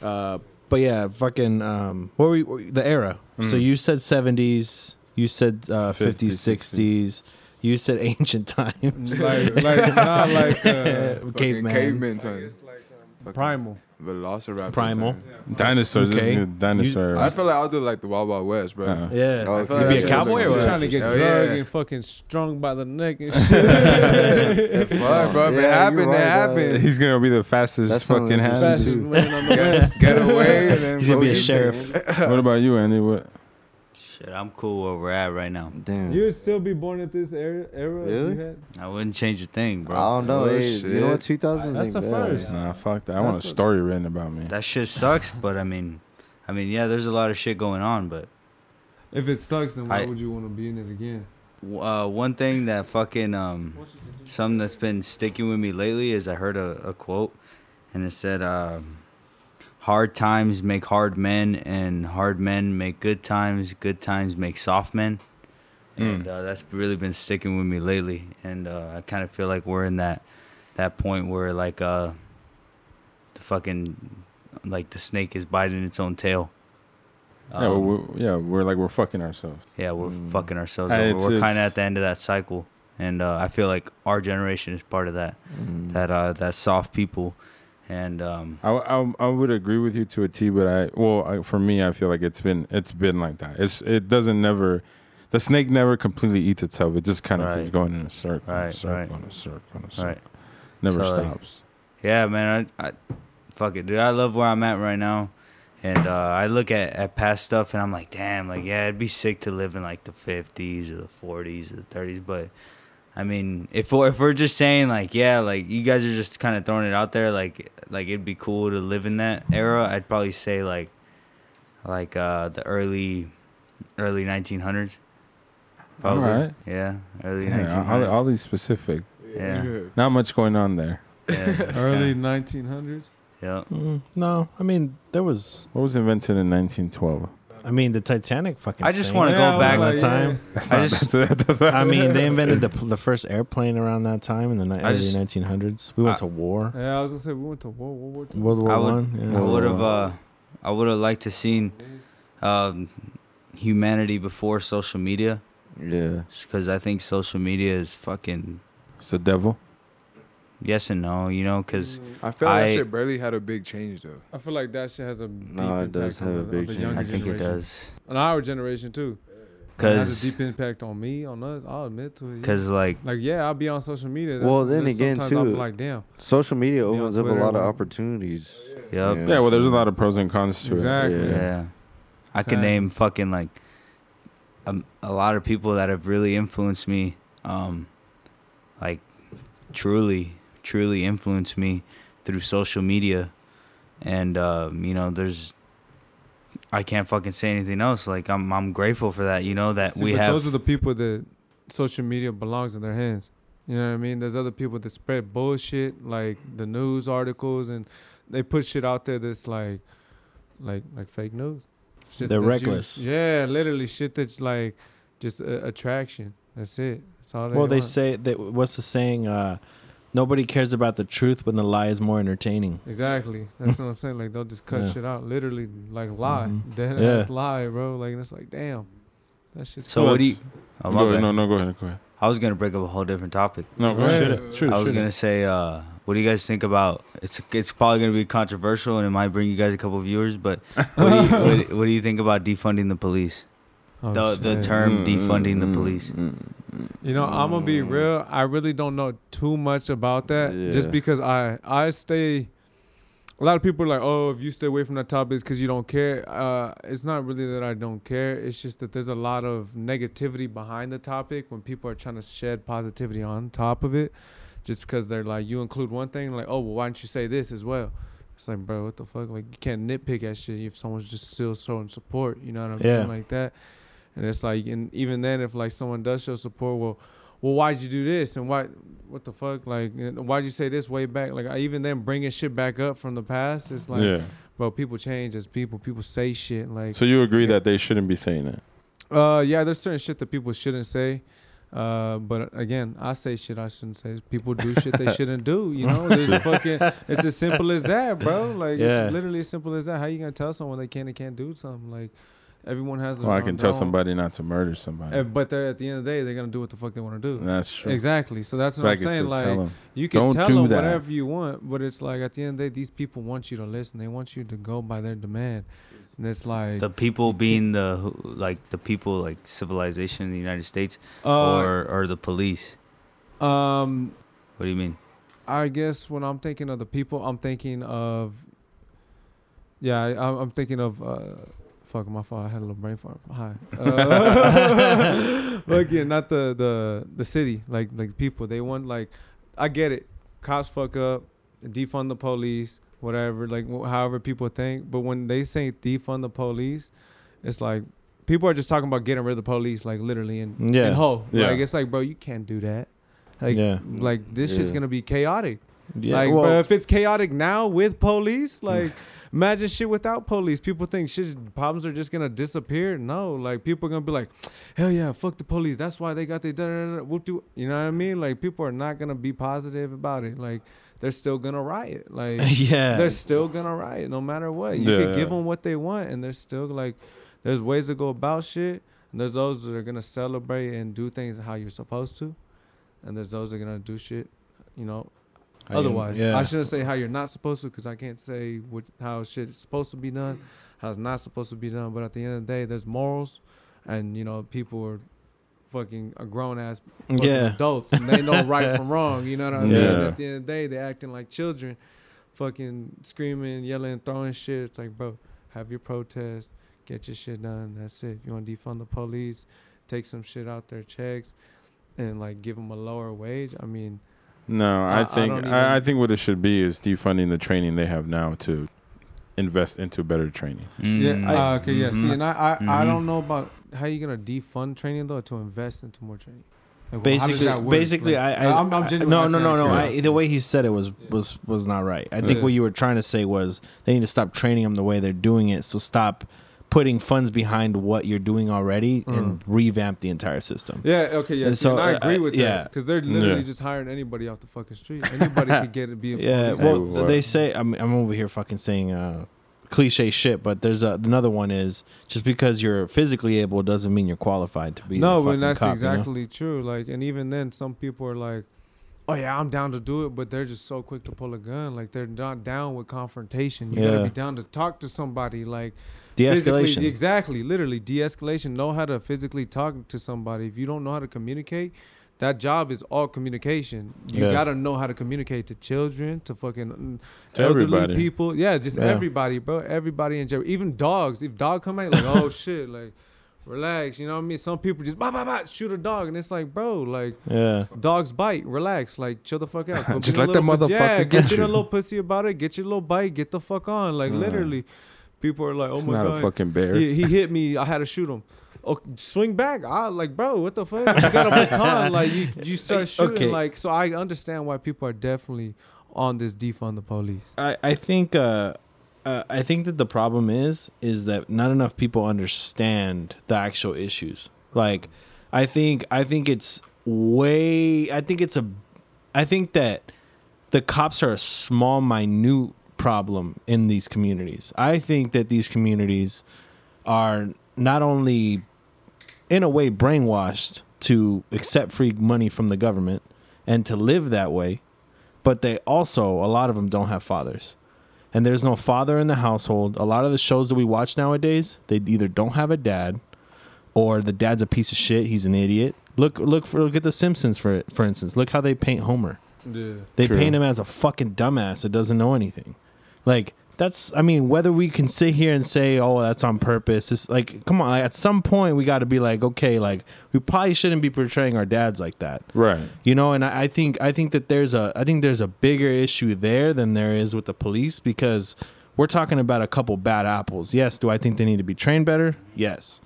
B: Uh, but yeah, fucking. Um, what were we, the era? So
D: Mm.
B: you said seventies. You said uh,
D: 50s,
B: 50s, 60s. You said ancient <laughs> times.
E: like, like, not like uh, <laughs>
F: Fucking
B: caveman.
F: caveman time. Fucking
E: primal.
F: Velociraptor.
B: Primal.
F: time.
D: Dinosaurs. This
B: Okay.
D: is a dinosaur.
F: I feel like I'll do like the Wild Wild West, bro.
D: Uh,
B: Yeah.
C: Oh,
F: I feel
C: you
F: like
B: be a cowboy or what?
E: trying to get
F: Hell
E: drugged
F: yeah.
E: and fucking strung by the neck and <laughs> shit.
F: Fuck, bro. If
C: Yeah,
F: it happened,
C: right,
F: it happened.
D: He's gonna be the fastest
C: That's
D: fucking hand.
E: Fastest man on the
F: Get,
E: west.
F: get away and then
B: He's gonna be a sheriff.
D: what about you, Andy? What?
G: Shit, I'm cool where we're at right now.
C: Damn.
E: You would still be born at this era, era if
C: Really?
E: you had?
G: I wouldn't change a thing, bro.
C: I don't know.
F: Oh,
C: hey, you know what? 2000.
E: That's the first.
D: Nah, fuck that. I want a
E: That's a-
D: story written about me.
G: That shit sucks, but I mean, I mean, yeah, there's a lot of shit going on, but
E: If it sucks, then why
G: I-
E: would you want to be in it again?
G: uh, one thing that fucking um, something that's been sticking with me lately is I heard a, a quote, and it said, um, hard times make hard men, and hard men make good times. Good times make soft men,
D: Mm.
G: and uh, that's really been sticking with me lately. And uh, I kind of feel like we're in that that point where like uh, the fucking like the snake is biting its own tail.
D: yeah,
G: Um,
D: we're, yeah, we're like we're fucking ourselves.
G: yeah, we're
C: Mm.
G: fucking ourselves
D: it's-
G: We're kind of at the end of that cycle, and uh, I feel like our generation is part of that.
C: Mm.
G: That uh, that soft people, and um,
D: I, I I would agree with you to a T, but I well I, for me I feel like it's been it's been like that. It's it doesn't never the snake never completely eats itself. It just kind of
G: Right.
D: keeps going in a circle,
G: Right,
D: a circle,
G: right.
D: a circle, and a circle.
G: right.
D: Never
G: So, like,
D: stops.
G: Yeah, man. I, I fuck it, dude. I love where I'm at right now, and uh, I look at, at past stuff and I'm like, damn, like yeah, it'd be sick to live in like the 50s or the 40s or the 30s, but. I mean, if we're, if we're just saying like, yeah, like you guys are just kind of throwing it out there, like like it'd be cool to live in that era. I'd probably say like, like uh the early, early 1900s. Probably.
D: Alright.
G: Yeah, early
D: Yeah,
G: 1900s.
D: all, all these specific.
G: Yeah.
D: Not much going on there.
G: yeah, <laughs>
E: Early 1900s.
G: Yeah.
B: Mm, no, I mean there was.
D: What was invented in 1912?
B: I mean the Titanic fucking.
G: I just
B: sank
G: wanna go
B: around
G: back-
B: that
E: like,
B: time.
D: That's
G: I
D: not.
G: just- <laughs>
D: that's, that's,
B: I mean, they <laughs> invented the the first airplane around that time in the ni-
G: I
B: early
G: just-
B: 1900s. We went
G: I-
B: to war,
E: Yeah, I was gonna say we went to World, World War II.
B: World War
G: I would-
B: One.
G: I would have uh I would have liked to seen um humanity before social media
C: Yeah.
G: because I think social media is fucking
D: it's the devil.
G: Yes and no, you know, because
F: I feel like
G: I-
F: that shit barely had a big change though.
E: I feel like that shit has a deep
C: No, it
E: impact
C: does
E: on
C: have a big change.
G: I think it does.
E: On our generation too. It has a deep impact on me, on us. I'll admit to it. yeah.
G: because like
E: like yeah, I'll be on social media.
C: Well, then again,
E: sometimes I'll
C: too,
E: like damn.
C: Social media
E: Be on
C: opens up a lot of opportunities.
G: yep,
C: Yeah.
D: Yeah, well, there's a lot of pros and cons to
E: Exactly.
D: it. Exactly.
G: Yeah, I could
E: Exactly.
G: name fucking like um, a lot of people that have really influenced me, um, like truly, truly influenced me through social media, and um, you know, there's. I can't fucking say anything else. Like I'm, I'm grateful for that. You know that
E: See,
G: we
E: but
G: have.
E: those are the people that social media belongs in their hands. You know what I mean? There's other people that spread bullshit, like the news articles, and they put shit out there that's like, like, like fake news. Shit
B: They're
E: that's used-
B: reckless.
E: Yeah, literally shit that's like just a, attraction. That's it. That's all they
B: Well, they
E: want.
B: say that. What's the saying? Uh, nobody cares about the truth when the lie is more entertaining.
E: Exactly. That's what I'm saying. Like they'll just cut
B: Yeah.
E: shit out, literally like lie,
B: Mhm.
E: dead
B: Yeah.
E: ass lie, bro. Like and it's like, damn, that shit's.
G: so what do you? Oh, my
D: Go,
G: bad.
D: no, no, go ahead, go ahead.
G: I was gonna break up a whole different topic.
D: No, go
E: Go
D: ahead.
E: ahead.
D: Shoot it,
G: I was
D: shoot
G: gonna
D: it.
G: say, uh, what do you guys think about? It's it's probably gonna be controversial and it might bring you guys a couple of viewers, but what do you <laughs> what, what do you think about defunding the police?
E: Oh,
G: the the term
D: Mm,
G: defunding
D: mm,
G: the
D: mm,
G: police.
E: You know, I'm gonna be real. I really don't know too much about that, just because I I stay. A lot of people are like, "Oh, if you stay away from that topic, it's because you don't care." Uh, it's not really that I don't care. It's just that there's a lot of negativity behind the topic when people are trying to shed positivity on top of it, just because they're like, you include one thing, like, "Oh, well, why don't you say this as well?" It's like, bro, what the fuck? Like, you can't nitpick at shit if someone's just still showing support. You know what I mean?
B: Yeah.
E: Like that. And it's like, and even then, if like someone does show support, well, well, why'd you do this? And why, what the fuck? Like, why'd you say this way back? Like, I even then bringing shit back up from the past, it's like,
D: yeah.
E: bro, people change as people. People say shit. Like,
D: So you agree that they shouldn't be saying that?
E: uh, yeah, there's certain shit that people shouldn't say. Uh, but again, I say shit I shouldn't say. People do shit they <laughs> shouldn't do. You know, fucking. It's as simple as that, bro. Like,
B: Yeah.
E: it's literally as simple as that. How you gonna tell someone they can and can't do something? Like, everyone has.
D: Well, I can tell
E: own-
D: somebody not to murder somebody.
E: uh, but at the end of the day, they're gonna do what the fuck they want to do.
D: That's true.
E: Exactly. So that's
D: So
E: what
D: I
E: I'm saying.
D: still
E: Like
D: tell 'em.
E: you can
D: Don't
E: tell them
D: that.
E: whatever you want, but it's like at the end of the day, these people want you to listen. They want you to go by their demand, and it's like
G: The people being the like the people like civilization in the United States
E: uh,
G: or or the police.
E: um.
G: What do you mean?
E: I guess when I'm thinking of the people, I'm thinking of. Yeah, I, I'm I'm thinking of. Uh, fuck my fault. I had a little brain fart. Hi. <laughs> Uh, <laughs> look, yeah, not the the the city. Like like people. They want like, I get it. Cops fuck up, defund the police, whatever. Like however people think. But when they say defund the police, it's like people are just talking about getting rid of the police, like literally and
B: Yeah.
E: and ho.
D: Yeah.
E: Like it's like, bro, you can't do that. Like
B: Yeah.
E: like this shit's gonna be chaotic.
B: Yeah,
E: like,
B: well,
E: bro, if it's chaotic now with police, <laughs> like, imagine shit without police. People think shit problems are just gonna disappear. No, like people are gonna be like, hell yeah, fuck the police. That's why they got the da da da. Whoop de-" You know what I mean? Like people are not gonna be positive about it. Like they're still gonna riot. Like <laughs>
B: yeah.
E: they're still gonna riot no matter what. You
D: Yeah.
E: could give them what they want, and they're still like, there's ways to go about shit. And there's those that are gonna celebrate and do things how you're supposed to, and there's those that are gonna do shit, you know,
B: How you-
E: otherwise.
B: yeah.
E: I shouldn't say how you're not supposed to, because I can't say what, how shit is supposed to be done, how it's not supposed to be done. But at the end of the day, there's morals, and you know, people are fucking a grown ass
B: Yeah.
E: adults and they know right from wrong. You know what I mean?
D: Yeah.
E: At the end of the day, they're acting like children, fucking screaming, yelling, throwing shit. It's like, bro, have your protest, get your shit done. That's it. If you want to defund the police, take some shit out their checks, and like give them a lower wage. I mean,
D: No,
E: I-
D: I
E: I
D: think
E: don't
D: I, I think what it should be is defunding the training they have now to invest into better training.
E: yeah,
G: Mm.
E: uh, okay, yeah. See,
G: Mhm.
E: and I, I, I
G: Mhm.
E: don't know about how you're gonna defund training though to invest into more training. Like, well,
B: Basically, basically,
E: Like,
B: I, I,
E: I'm, I'm genuinely
B: no, no,
E: asking
B: no, no. I, the way he said it was was was not right. I think
E: Yeah.
B: what you were trying to say was they need to stop training them the way they're doing it. So stop putting funds behind what you're doing already and revamp the entire system.
E: Yeah. Okay. Yeah.
B: And
E: So
B: so,
E: I
B: uh,
E: agree with
B: yeah.
E: that because they're literally
D: Yeah.
E: just hiring anybody off the fucking street. Anybody could get it. Be a <laughs>
B: Yeah,
E: police
B: well,
E: officer.
B: they say I'm I'm over here fucking saying uh, cliche shit, but there's a, another one is just because you're physically able doesn't mean you're qualified to be.
E: no,
B: the
E: but that's
B: cop, you know?
E: exactly true. Like, and even then, some people are like, "Oh yeah, I'm down to do it," but they're just so quick to pull a gun. Like, they're not down with confrontation. You
B: Yeah.
E: gotta be down to talk to somebody. Like, physically-
B: de-escalation.
E: Exactly. Literally, de-escalation. Know how to physically talk to somebody. If you don't know how to communicate, that job is all communication. You
B: Yeah.
E: gotta know how to communicate to children, to fucking
D: To
E: elderly
D: everybody.
E: people. Yeah, just
B: Yeah.
E: everybody, bro. Everybody in jail. Even dogs. If dog come out, like, oh <laughs> shit, like. Relax, you know what I mean. Some people just bah, bah, bah, shoot a dog, and it's like, bro, like
B: Yeah.
E: dogs bite. Relax, like chill the fuck out. <laughs>
D: Just let the
E: put- Yeah,
D: motherfucker
E: get
D: get
E: you a little pussy about it. Get your little bite. Get the fuck on. Like literally, people are like, oh
D: it's
E: my
D: not
E: god,
D: a fucking bear.
E: he, he hit me. I had to shoot him. Oh, swing back. I like, bro, what the fuck? You got a baton. <laughs> Like you, you start shooting.
B: Okay.
E: Like so, I understand why people are definitely on this defund the police.
B: I, I think uh, uh, I think that the problem is is that not enough people understand the actual issues. Like I think I think it's way I think it's a I think that the cops are a small minute problem in these communities. I think that these communities are not only in a way brainwashed to accept free money from the government and to live that way, but they also a lot of them don't have fathers and there's no father in the household a lot of the shows that we watch nowadays they either don't have a dad or the dad's a piece of shit he's an idiot look look for look at the simpsons for for instance look how they paint homer
E: Yeah.
B: they
D: True.
B: paint him as a fucking dumbass that doesn't know anything like that's i mean whether we can sit here and say oh that's on purpose it's like come on Like, at some point we got to be like okay like we probably shouldn't be portraying our dads like that.
D: Right.
B: you know and I, I think i think that there's a i think there's a bigger issue there than there is with the police because we're talking about a couple bad apples. Yes do i think they need to be trained better? Yes.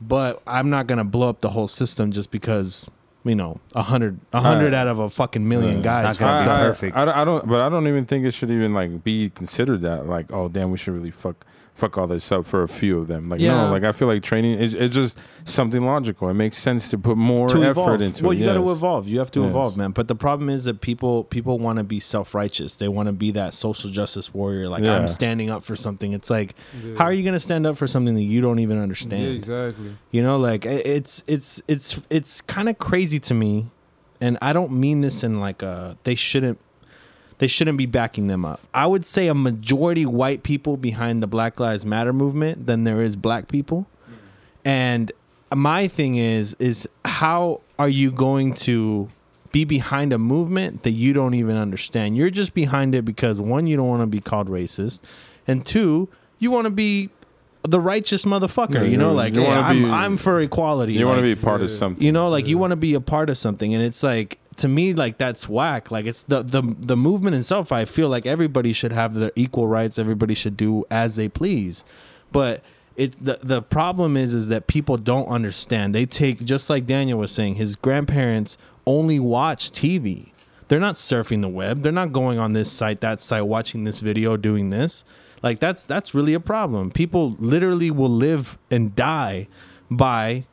B: But i'm not gonna blow up the whole system just because you know a hundred a hundred out of a fucking million
D: Yeah.
B: guys
G: It's not gonna
B: fucked
G: be.
D: I,
G: perfect.
D: I, I, don't, but I don't even think it should even like be considered that. Like, oh damn, we should really fuck fuck all this up for a few of them. Like,
B: Yeah.
D: no, like I feel like training is it's just something logical. It makes sense to put more
B: to
D: effort into
B: well,
D: it.
B: you got to evolve. You have to
D: Yes.
B: evolve, man. But the problem is that people people want to be self righteous. They want to be that social justice warrior. Like
D: Yeah.
B: I'm standing up for something. It's like,
E: Yeah.
B: how are you gonna stand up for something that you don't even
E: Yeah,
B: understand?
E: exactly.
B: You know, like it's it's it's it's kind of crazy to me, and I don't mean this in like a they shouldn't they shouldn't be backing them up. I would say a majority white people behind the Black Lives Matter movement than there is black people. And my thing is is how are you going to be behind a movement that you don't even understand? You're just behind it because one you don't want to be called racist, and two you want to be the righteous motherfucker.
D: Yeah,
B: you know,
D: mm-hmm.
B: like
D: you
B: I'm,
D: be-
B: I'm for equality.
D: You want to
B: like,
D: be part of something.
B: you know like you
E: mm-hmm.
B: want to be a part of something and it's like to me like that's whack. Like it's the the the movement itself i feel like everybody should have their equal rights. Everybody should do as they please. But it's the the problem is is that people don't understand. They take just like daniel was saying his grandparents only watch tv they're not surfing the web. They're not going on this site that site watching this video doing this. Like that's that's really a problem. People literally will live and die by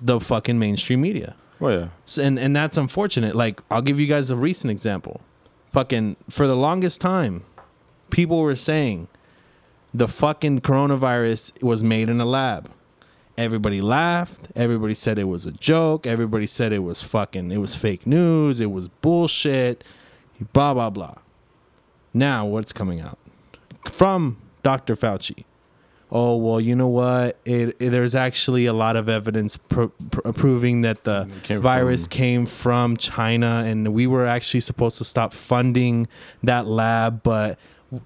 B: the fucking mainstream media.
D: Oh yeah.
B: S- and and that's unfortunate. Like I'll give you guys a recent example. Fucking for the longest time, people were saying the fucking coronavirus was made in a lab. Everybody laughed. Everybody said it was a joke. Everybody said it was fucking it was fake news. It was bullshit. Blah blah blah. Now what's coming out from Dr. Fauci? Oh well, you know what? It, it- there's actually a lot of evidence pro- pro- proving that the
D: came
B: virus
D: from-
B: came from China, and we were actually supposed to stop funding that lab, but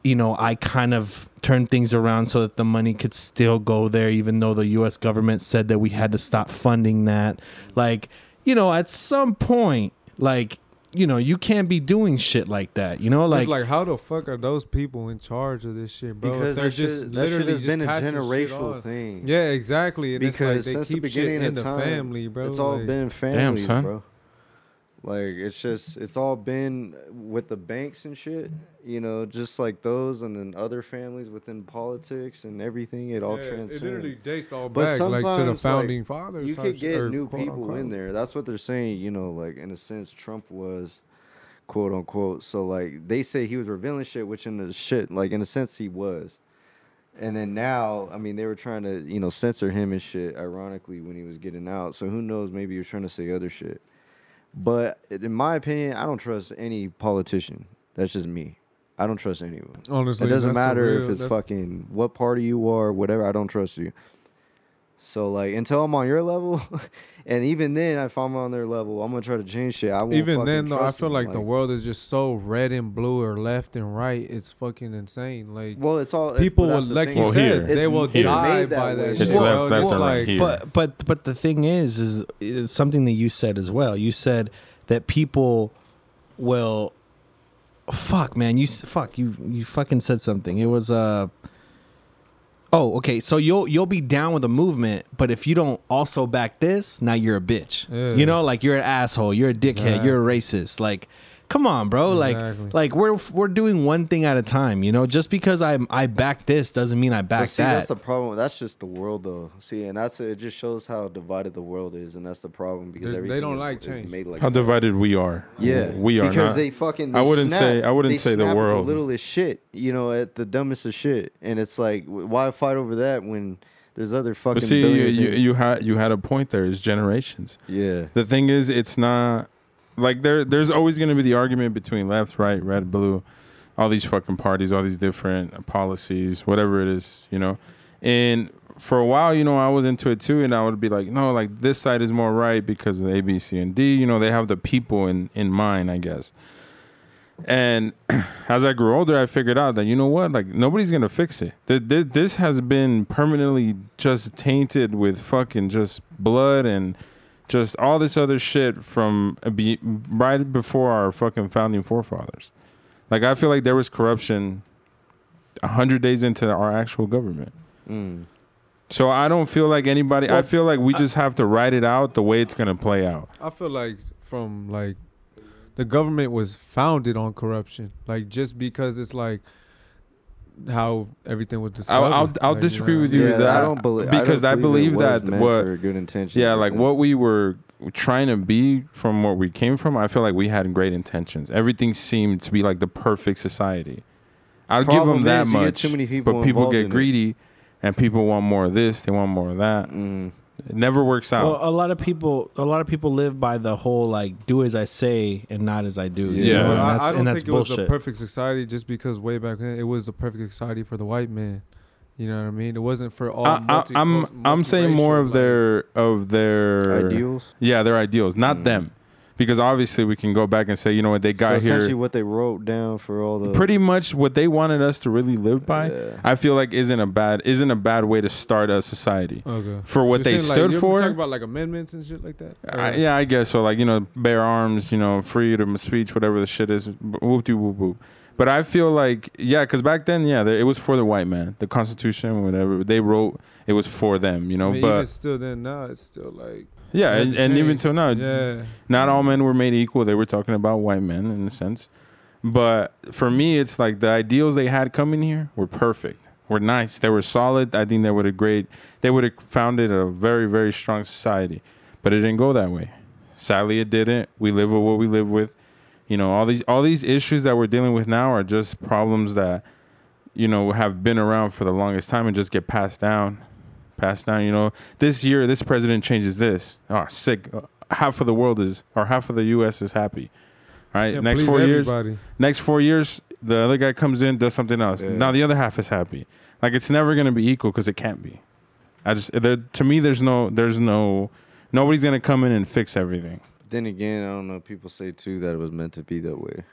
B: you know, I kind of turned things around so that the money could still go there, even though the U.S. government said that we had to stop funding that. Like, you know, at some point, like, you know, you can't be doing shit like that. You know,
E: Like,
B: like,
E: it's like how the fuck are those people in charge of this shit, bro?
C: Because
E: they're
C: that shit, that shit
E: literally
C: has
E: just
C: been a generational thing.
E: Yeah, exactly. And
C: because
E: it's like they
C: since the
E: keep
C: beginning
E: shit in
C: of
E: the
C: time,
E: family, bro.
C: It's all
E: like,
C: been family,
D: son.
C: bro. Like it's just it's all been with the banks and shit, you know, just like those, and then other families within politics and everything. It all
E: yeah, it literally dates all
C: But
E: back like to the
C: sometimes, like,
E: founding fathers.
C: you could get
E: or
C: new
E: quote,
C: people in there. That's what they're saying. You know, like in a sense, Trump was quote unquote. So like they say he was revealing shit, which in the shit, like in a sense, he was. And then now, I mean, they were trying to you know censor him and shit. Ironically, when he was getting out, so who knows? Maybe he was trying to say other shit. But in my opinion, I don't trust any politician. That's just me. I don't trust anyone.
E: Honestly,
C: It doesn't matter
E: real-
C: if it's fucking what party you are, whatever. I don't trust you. So like until I'm on your level, <laughs> and even then, if I'm on their level, I'm gonna try to change shit. I won't
E: Even then, though, I feel
C: them,
E: like, the world is just so red and blue or left and right. It's fucking insane. Like
C: Well, it's all
E: people will, like
C: thing.
E: you
D: Well,
E: said,
D: here.
E: they will
C: it's
E: die by that
C: way.
E: shit.
D: It's
B: Well,
D: left, left,
E: It's
D: and right
E: like.
B: But but but the thing is, is, is something that you said as well. You said that people will. Fuck, man, you fuck you you fucking said something. It was uh. Oh, okay. So you'll you'll be down with the movement, but if you don't also back this, now you're a bitch.
E: Yeah.
B: You know, like you're an asshole, you're a dickhead, you're a racist. Like, come on, bro.
E: Exactly.
B: Like like we're we're doing one thing at a time. You know, just because I I back this doesn't mean I back
C: But see,
B: that.
C: that's the problem. That's just the world, though. See, and that's it. Just shows how divided the world is, and that's the problem because
E: There's- they don't
C: is,
E: like change.
C: made like
D: How
C: that.
D: divided we are.
C: Yeah,
D: we are
C: because
D: not.
C: they fucking.
D: I wouldn't
C: snap-
D: say- I wouldn't say the world.
C: The littlest shit, you know, at the dumbest of shit, and it's like, why fight over that when there's other fucking.
D: but see, you, you you had you had a point there. Is generations.
C: yeah,
D: The thing is, it's not like there. There's always going to be the argument between left, right, red, blue, all these fucking parties, all these different policies, whatever it is, you know. And for a while, you know, I was into it too, and I would be like, no, like this side is more right because of A, B, C, and D. You know, they have the people in in mind, I guess. And <clears throat> as I grew older, I figured out that you know what, like nobody's gonna fix it. Th- th- This has been permanently just tainted with fucking just blood and just all this other shit from be- right before our fucking founding forefathers. Like I feel like there was corruption a hundred days into our actual government.
C: mm.
D: So I don't feel like anybody. I feel like we just have to write it out the way it's gonna play out.
E: I feel like from like the government was founded on corruption. Like just because it's like how everything was discovered.
D: I'll I'll
E: Like,
D: disagree
E: know,
D: with you
C: yeah,
D: that
C: I don't believe
D: because I believe,
C: it was
D: that what
C: for good intentions.
D: yeah like what we were trying to be from where we came from. I feel like we had great intentions. Everything seemed to be like the perfect society. I'll give them that
C: is you get
D: much.
C: too many people
D: but people get
C: in it.
D: greedy, and people want more of this. They want more of that.
C: Mm.
D: It never works out.
B: Well, a lot of people, a lot of people live by the whole like "do as I say and not as I do." you
D: Yeah.
B: and
E: I,
B: that's,
E: I don't
B: and that's
E: think it was
B: bullshit.
E: a perfect society just because way back then it was a perfect society for the white man. You know what I mean? It wasn't for all.
D: I, I,
E: multi-
D: I'm I'm saying more of
E: like-
D: their of their
C: ideals.
D: Yeah, their ideals, not
C: Mm.
D: them, because obviously we can go back and say, you know what, they
C: So
D: got
C: essentially,
D: here.
C: what they wrote down for all the
D: Pretty much what they wanted us to really live by.
C: Yeah.
D: I feel like isn't a bad isn't a bad way to start a society.
E: Okay.
D: For what
E: you're
D: they
E: saying, like,
D: stood
E: you're
D: for?
E: Talking about like amendments and shit like that.
D: I, yeah, I guess so. Like you know, bear arms, you know, freedom of speech, whatever the shit is. Whoop de whoop whoop. But I feel like yeah, because back then, yeah, it was for the white man. The Constitution, whatever they wrote, it was for them. You know,
E: I mean,
D: but
E: even still, then now it's still like
D: yeah, and, and even till now,
E: yeah.
D: not all men were made equal. They were talking about white men in a sense. But for me, it's like the ideals they had coming here were perfect, were nice, they were solid. I think they would have great. They would have founded a very very strong society, but it didn't go that way. Sadly, it didn't. We live with what we live with. You know, all these all these issues that we're dealing with now are just problems that you know have been around for the longest time and just get passed down, passed down. You know, this year this president changes this. Oh, sick. Uh, half of the world is, or half of the U.S. is happy. All right,
E: Can't
D: next
E: please
D: four years, next four years, the other guy comes in, does something else.
C: Yeah.
D: Now the other half is happy. Like it's never gonna be equal because it can't be. I just there, to me, there's no, there's no, nobody's gonna come in and fix everything.
C: Then again, I don't know. People say too that it was meant to be that way.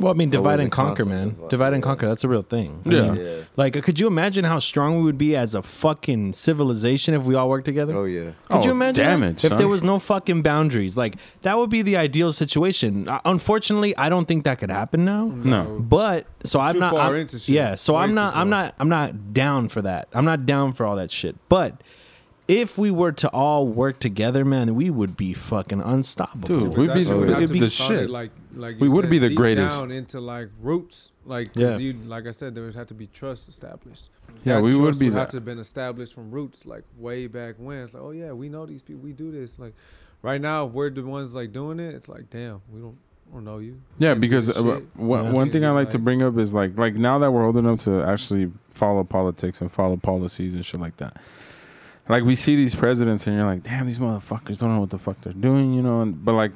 B: Well, I mean, divide and conquer, man.
C: divide,
B: Divide and conquer. That's a real thing. I
D: Yeah.
B: mean,
C: Yeah.
B: Like, could you imagine how strong we would be as a fucking civilization if we all worked together?
C: Oh yeah.
B: Could
D: Oh,
B: you imagine
D: damn it,
B: if
D: son.
B: there was no fucking boundaries? Like that would be the ideal situation. Uh, unfortunately, I don't think that could happen now.
D: No.
B: But so I'm
E: Too
B: not.
E: far
B: I'm-
E: into shit.
B: Yeah. So
E: Way
B: I'm not. I'm not. I'm not down for that. I'm not down for all that shit. But if we were to all work together, man, we would be fucking unstoppable.
D: Dude, we'd be-
E: shit would
D: we'd be
E: be
D: the shit.
E: Like, like
D: We
E: you
D: would
E: said,
D: be the
E: deep
D: greatest.
E: Down into like roots, like
B: Yeah.
E: you, like I said, there would have to be trust established.
D: Yeah,
E: That
D: we would
E: trust
D: be
E: have
D: that.
E: to have been established from roots, like way back when. It's like, oh yeah, we know these people, we do this. Like right now, if we're the ones like doing it. It's like, damn, we don't, we don't know you.
D: Yeah, because uh,
E: shit.
D: one,
B: Yeah.
D: one thing I
E: Can't,
D: like to bring up is like like now that we're old enough to actually follow politics and follow policies and shit like that. Like we see these presidents and you're like, damn, these motherfuckers don't know what the fuck they're doing, you know. And, but like,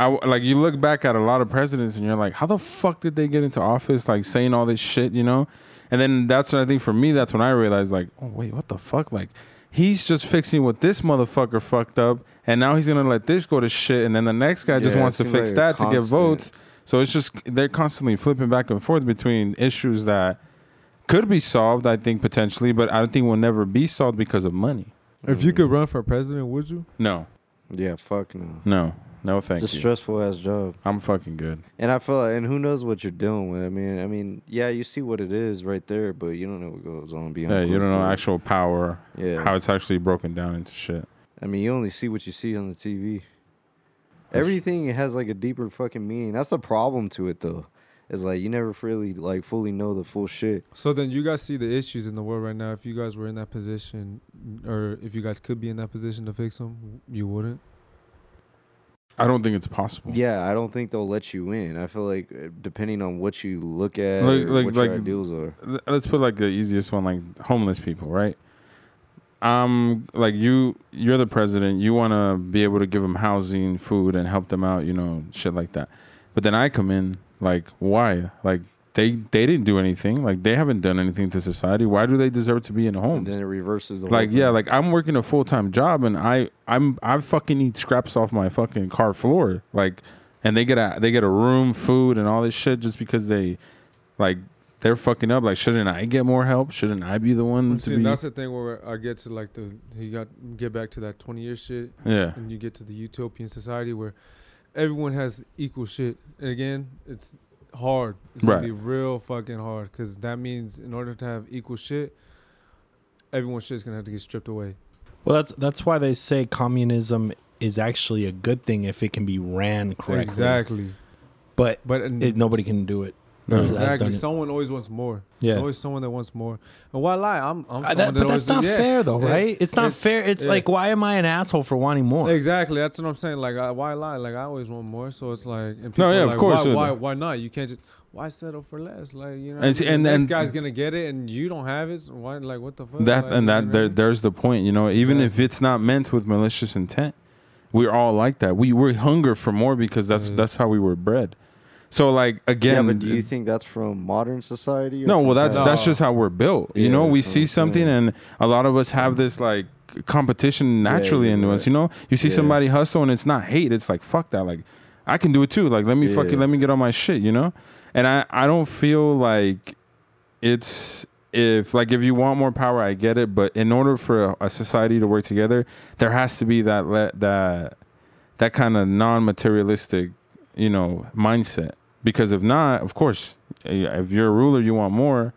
D: I like you look back at a lot of presidents and you're like, how the fuck did they get into office? Like saying all this shit, you know. And then that's what I think for me. That's when I realized like, oh wait, what the fuck? Like he's just fixing what this motherfucker fucked up, and now he's gonna let this go to shit, and then the next guy just
C: Yeah, it
D: wants to fix
C: like a
D: that to get votes. So it's just they're constantly flipping back and forth between issues that could be solved, I think potentially, but I don't think will never be solved because of money.
E: If you could run for president, would you?
D: No,
C: Yeah. Fuck no.
D: no, no, thank
C: it's a
D: you.
C: stressful ass job.
D: I'm fucking good.
C: And I feel like, and who knows what you're dealing with. I mean, I mean, yeah, you see what it is right there, but you don't know what goes on behind.
D: Yeah, you don't know
C: doors.
D: actual power,
C: Yeah.
D: how it's actually broken down into shit.
C: I mean, you only see what you see on the TV.
D: That's-
C: Everything has like a deeper fucking meaning. That's the problem to it though. It's like you never really like fully know the full shit.
E: So then you guys see the issues in the world right now. If you guys were in that position, or if you guys could be in that position to fix them, you wouldn't.
D: I don't think it's possible.
C: Yeah, I don't think they'll let you in. I feel like uh, depending on what you look at,
D: Like- like-
C: what your
D: like-
C: ideals are.
D: Let's put like the easiest one like homeless people right um like you you're the president you want to be able to give them housing food and help them out you know shit like that but then i come in like why like they they didn't do anything. Like they haven't done anything to society. Why do they deserve to be in
C: And
D: homes
C: then it reverses the whole
D: like yeah like i'm working a full-time job and i i'm i fucking eat scraps off my fucking car floor. Like and they get a they get a room food and all this shit just because they like they're fucking up. Like shouldn't i get more help? Shouldn't i be the one to
E: See,
D: be
E: that's the thing where I get to like the he got get back to that twenty year shit,
D: yeah.
E: And you get to the utopian society where everyone has equal shit. And again, it's hard. It's gonna be real fucking hard because that means in order to have equal shit, everyone's shit's gonna have to get stripped away.
B: Well, that's that's why they say communism is actually a good thing if it can be ran correctly.
E: Exactly.
B: But
E: But
B: it, nobody can do it. Has
E: Exactly.
B: it.
E: Someone always wants more.
B: Yeah.
E: There's always someone that wants more. And why lie? I'm. I'm
B: Uh, that-
E: that
B: but that's not fair, though,
E: Yeah.
B: right? It's not
E: It's-
B: fair. It's
E: yeah.
B: like, why am I an asshole for wanting more?
E: Exactly. That's what I'm saying. Like, I, why lie? Like, I always want more. So it's like, and people
D: No, yeah,
E: are
D: of course,
E: Why, why? Why not? You can't just. Why settle for less? Like, you know,
D: And see- and- and-
E: guy's gonna get it, and you don't have it. So why? Like, what the fuck?
D: that
E: Like,
D: and
E: you
D: that
E: know
D: there,
E: what I mean?
D: there's the point you know even if it's not meant with malicious intent we're all like that we we hunger for more because that's
E: Yeah.
D: that's how we were bred so like again
C: yeah, but do you think that's from modern society? Or
D: no well that's
C: past?
D: that's just how we're built. You
C: Yeah,
D: know we see something and a lot of us have this like competition naturally
C: yeah,
D: into us you know? You see somebody hustle and it's not hate it's like fuck that like i can do it too like let me fucking let me get on my shit you know? And i i don't feel like it's if like if you want more power i get it but in order for a, a society to work together there has to be that le- that that kind of non-materialistic you know mindset because if not of course eh, if you're a ruler you want more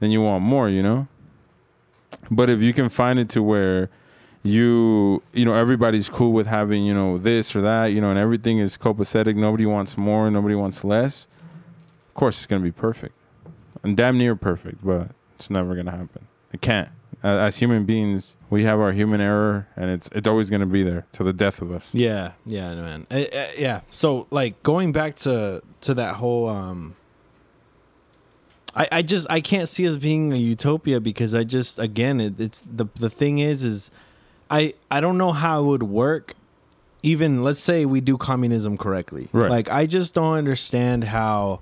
D: then you want more you know? But if you can find it to where you you know everybody's cool with having you know this or that you know and everything is copacetic nobody wants more nobody wants less of course it's gonna be perfect. And damn near perfect but it's never gonna happen. It can't as human beings we have our human error and it's it's always gonna be there to the death of us
B: Yeah, yeah, man. Uh, uh, yeah. So like going back to to that whole um I I just I can't see us being a utopia because I just again it, it's the the thing is is I I don't know how it would work even let's say we do communism correctly.
D: Right.
B: Like I just don't understand how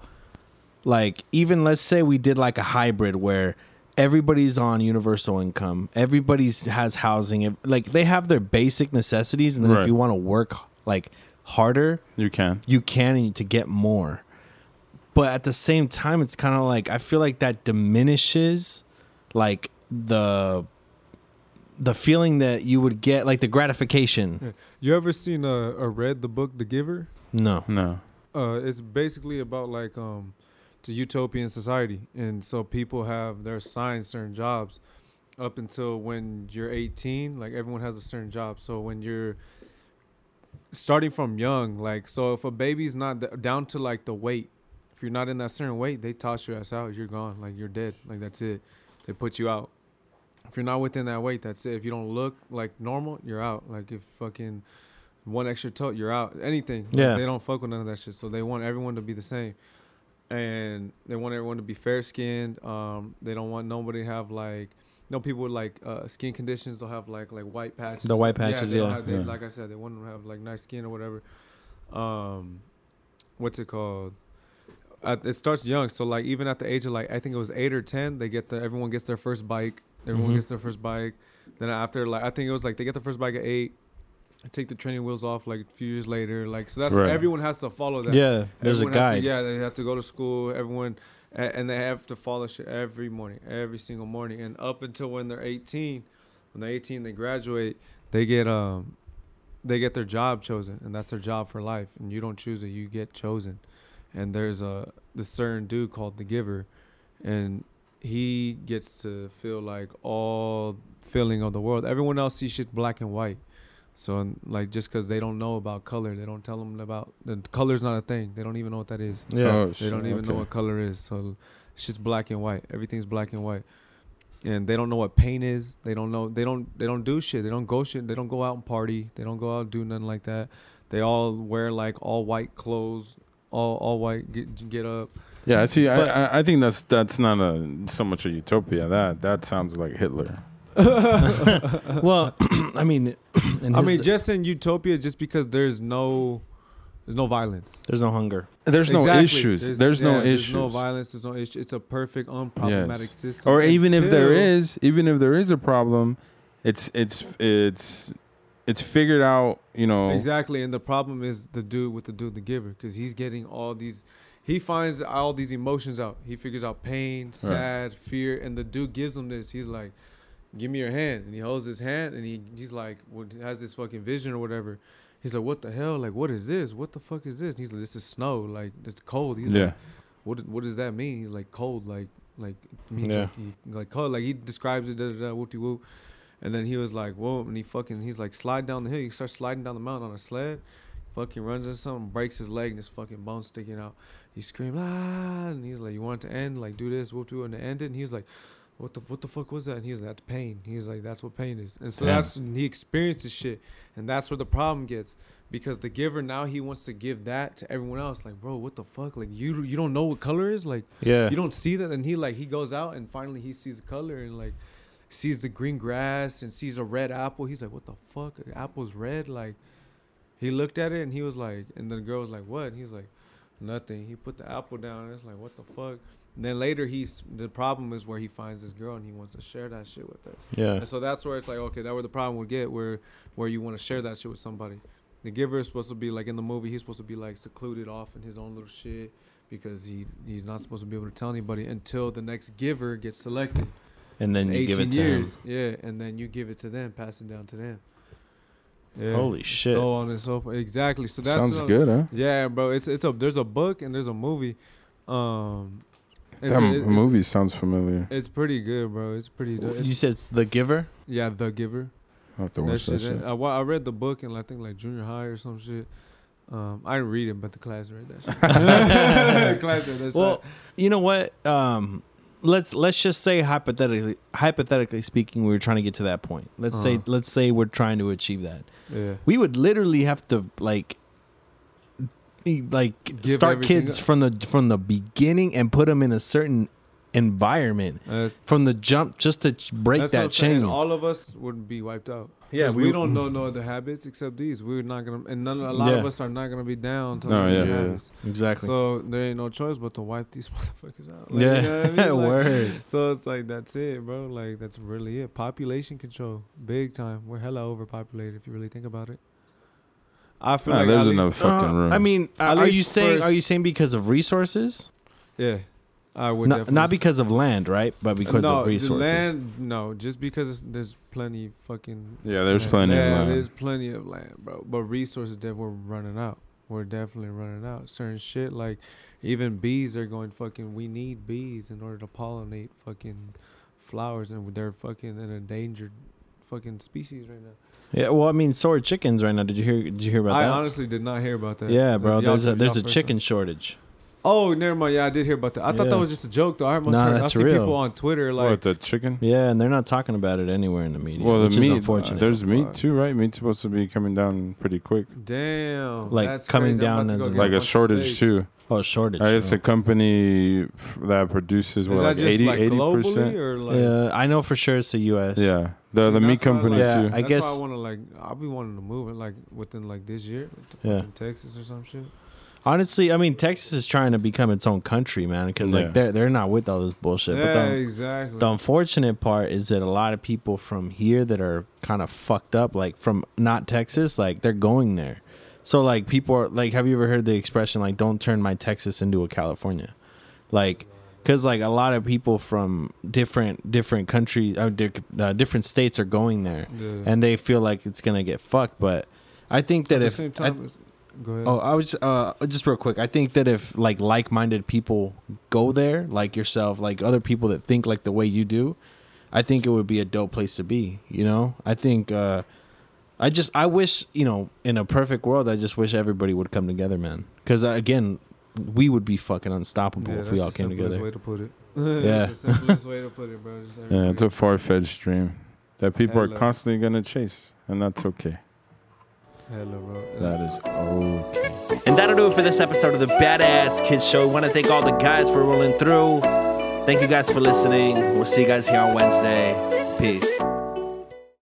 B: like even let's say we did like a hybrid where everybody's on universal income. Everybody's has housing. Like they have their basic necessities and then
D: Right.
B: if you want to work like harder
D: you can.
B: you can and to get more. But at the same time it's kind of like i feel like that diminishes like the the feeling that you would get like the gratification.
E: You ever seen a, or read the book The Giver?
B: no.
D: No.
E: Uh, it's basically about like um, it's a utopian society, and so people have they're assigned certain jobs up until when you're 18. Like everyone has a certain job. So when you're starting from young, like so if a baby's not th- down to like the weight, if you're not in that certain weight, they toss your ass out. You're gone. Like you're dead. Like that's it. They put you out. If you're not within that weight, that's it. If you don't look like normal, you're out. Like if fucking one extra toe, you're out. Anything. Like,
B: Yeah.
E: They don't fuck with none of that shit. So they want everyone to be the same. And they want everyone to be fair skinned. Um, they don't want nobody to have like no people with like uh, skin conditions. They'll have like like white patches.
B: The white patches,
E: they
B: yeah.
E: have- they-
D: Yeah.
E: Like I said, they want them to have like nice skin or whatever. Um, what's it called? At, it starts young, so like even at the age of like I think it was eight or ten, they get the everyone gets their first bike. Everyone
B: Mhm.
E: gets their first bike. Then after like I think it was like they get the first bike at eight, take the training wheels off like a few years later. Like so that's
D: Right.
E: everyone has to follow that.
B: yeah there's
E: Everyone
B: a
E: to- yeah, they have to go to school. Everyone, and they have to follow shit every morning, every single morning, and up until when they're 18. When they're 18, they graduate. They get um, they get their job chosen, and that's their job for life. And you don't choose it; you get chosen. And there's a this certain dude called the Giver, and he gets to feel like all feeling of the world. Everyone else sees shit black and white. So like just because they don't know about color, they don't tell them about the color's not a thing. They don't even know what that is.
B: yeah
D: Oh,
E: They don't even know what color is. So shit's black and white. Everything's black and white. And they don't know what pain is. They don't know they don't they don't do shit. They don't go shit. They don't go out and party. They don't go out and do nothing like that. They all wear like all white clothes, all all white get get up.
D: yeah I see
B: But-
D: I, I I think that's that's not a so much a utopia that that sounds like hitler <laughs>
B: well <clears throat> i mean <clears throat>
E: I mean just in utopia just because there's no there's no violence.
B: there's no hunger
D: there's no
E: Exactly.
D: issues there's, no
E: yeah,
D: issues
E: There's no violence. There's no issue. It's a perfect, unproblematic system.
D: or even if there is, even if there is a problem it's it's it's it's figured out you know
E: Exactly, and the problem is the dude with the dude, the giver, because he's getting all these. He finds all these emotions out. He figures out pain, sad, fear, and the dude gives him this. He's like, "Give me your hand," and he holds his hand, and he he's like, has this fucking vision or whatever. He's like, "What the hell? Like, what is this? What the fuck is this?" And he's like, "This is snow. Like, it's cold." He's
D: yeah
E: like, "What? What does that mean?" He's like, "Cold. Like, like,
B: Yeah.
E: like, he- like cold. Like he describes it. Da da da. Whoop whoop." And then he was like, whoa, and he fucking, he's like, slide down the hill. He starts sliding down the mountain on a sled. Fucking runs into something, breaks his leg, and his fucking bone sticking out. He screamed, ah, and he's like, you want it to end? Like, do this, whoop, it, and end it ended. And he was like, what the, what the fuck was that? And he was like, that's pain. He's like, that's what pain is. And so
D: Damn.
E: that's, when he experiences shit. And that's where the problem gets. Because the giver, now he wants to give that to everyone else. Like, bro, what the fuck? Like, you, you don't know what color is? Like,
B: yeah
E: you don't see that and he like he goes out and finally he sees the color and like sees the green grass and sees a red apple he's like what the fuck apple's red like he looked at it and he was like and the girl was like what and he was like nothing he put the apple down and it's like what the fuck and then later he's the problem is where he finds this girl and he wants to share that shit with her
B: yeah
E: and so that's where it's like, okay, that where the problem would get, where where you want to share that shit with somebody. The giver is supposed to be like in the movie, he's supposed to be like secluded off in his own little shit because he he's not supposed to be able to tell anybody until the next giver gets selected.
B: and then you give it to
E: years,
B: him
E: yeah, and then you give it to them, pass it down to them. Yeah.
B: Holy shit.
E: So on and so forth. Exactly. So that's
D: sounds
E: uh,
D: good huh
E: Yeah, bro. It's it's a there's a book and there's a movie. Um, it's,
D: that
E: a- it's-
D: movie sounds familiar
E: It's pretty good, bro. It's pretty. dope.
B: you
E: It's,
B: said it's the giver
E: yeah, The Giver.
D: I have to
E: That
D: watch that
E: shit,
D: shit.
E: I, I read the book in I think like junior high or some shit. Um, I didn't read it, but the class read that shit. <laughs> <laughs> class read that shit.
B: Well, you know what? Um, let's let's just say hypothetically, hypothetically speaking, we were trying to get to that point. Let's say
E: Uh-huh.
B: let's say we're trying to achieve that.
E: yeah.
B: We would literally have to like, like
E: Give
B: start kids
E: up.
B: from the from the beginning and put them in a certain environment
E: Uh,
B: from the jump just to break that
E: I'm saying.
B: chain.
E: All of us would be wiped out.
B: Yeah, we-
E: we, don't know no other habits except these. We're not gonna, and none, a lot of us are not gonna be down to
D: No,
E: learn new
D: yeah.
B: exactly.
E: So there ain't no choice but to wipe these <laughs> motherfuckers out. Like,
B: yeah,
E: you know what I mean? <laughs> Like,
B: word.
E: So it's like that's it, bro. Like that's really it. Population control, big time. We're hella overpopulated if you really think about it. I feel
D: Nah,
E: like
D: there's
E: at least-
D: fucking
B: Uh,
D: room.
B: I mean,
E: At
B: are you
E: least
B: saying are you saying because of resources?
E: Yeah, I would
B: Not,
E: definitely
B: not because of land, right? But because
E: no,
B: of
E: the
B: resources.
E: land, no, just because there's plenty fucking.
D: yeah, there's
E: land.
D: plenty
E: yeah,
D: of land.
E: There's plenty of land, bro. But resources that we're running out. We're definitely running out. Certain shit like even bees are going fucking. We need bees in order to pollinate fucking flowers, and they're fucking an endangered fucking species right now.
B: Yeah, well, I mean, so are chickens right now. Did you hear? Did you hear about
E: I
B: that?
E: I honestly did not hear about that.
B: yeah, bro. There's a there's a chicken shortage.
E: Oh, never mind. Yeah, I did hear about that. I thought
B: Yeah.
E: that was just a joke, though. I must
B: Nah,
E: heard, I
B: that's
E: see
B: real.
E: people on Twitter like,
D: what the chicken?
B: Yeah, and they're not talking about it anywhere in the media.
D: Well,
B: which
D: the
B: is
D: meat.
B: Uh, unfortunate.
D: There's meat too, right? Meat's supposed to be coming down pretty quick.
E: damn,
B: Like,
E: that's
B: coming
E: crazy. I'm
B: down
E: about to
B: as
E: go
B: a-
E: get
D: Like a
E: bunch of
D: shortage
E: steaks.
D: too.
B: oh, shortage.
D: I guess
B: oh.
D: a company f- that produces what,
E: Is
D: like
E: that just
D: 80
E: like
D: 80
E: globally
D: percent.
E: or like?
B: yeah, I know for sure it's the U.S.
D: Yeah, the
E: See,
D: the meat
E: that's why
D: company
E: like-
B: Yeah,
D: too.
B: I
E: That's
B: guess-
E: why I want to like. I'll be wanting to move it like within like this year, to
B: Yeah.
E: fucking Texas or some shit.
B: Honestly, I mean, Texas is trying to become its own country, man, because
D: Yeah.
B: like they're they're not with all this bullshit.
E: yeah,
B: but the,
E: exactly.
B: the unfortunate part is that a lot of people from here that are kind of fucked up, like from not Texas, like they're going there. So like people are like, have you ever heard the expression like "Don't turn my Texas into a California"? Like, because like a lot of people from different different countries, uh, di- uh, different states are going there,
E: yeah.
B: and they feel like it's gonna get fucked. But I think that
E: at the
B: if
E: same
B: I-
E: time, it's- go ahead.
B: Oh, I was uh just real quick. I think that if like like-minded people go there, like yourself, like other people that think like the way you do, I think it would be a dope place to be. You know, I think. uh I just I wish you know in a perfect world I just wish everybody would come together, man. Because again, we would be fucking unstoppable
E: yeah,
B: if we all
E: the
B: came together.
E: way to put it. <laughs>
B: Yeah.
E: that's the <laughs> simplest way to put it, bro. Just
D: Yeah, it's a far fetched dream that people are constantly gonna chase, and that's okay.
E: Hella, bro.
D: That is okay.
A: And that'll do it for this episode of the Badass Kids Show. We want to thank all the guys for rolling through. Thank you guys for listening. We'll see you guys here on Wednesday. Peace.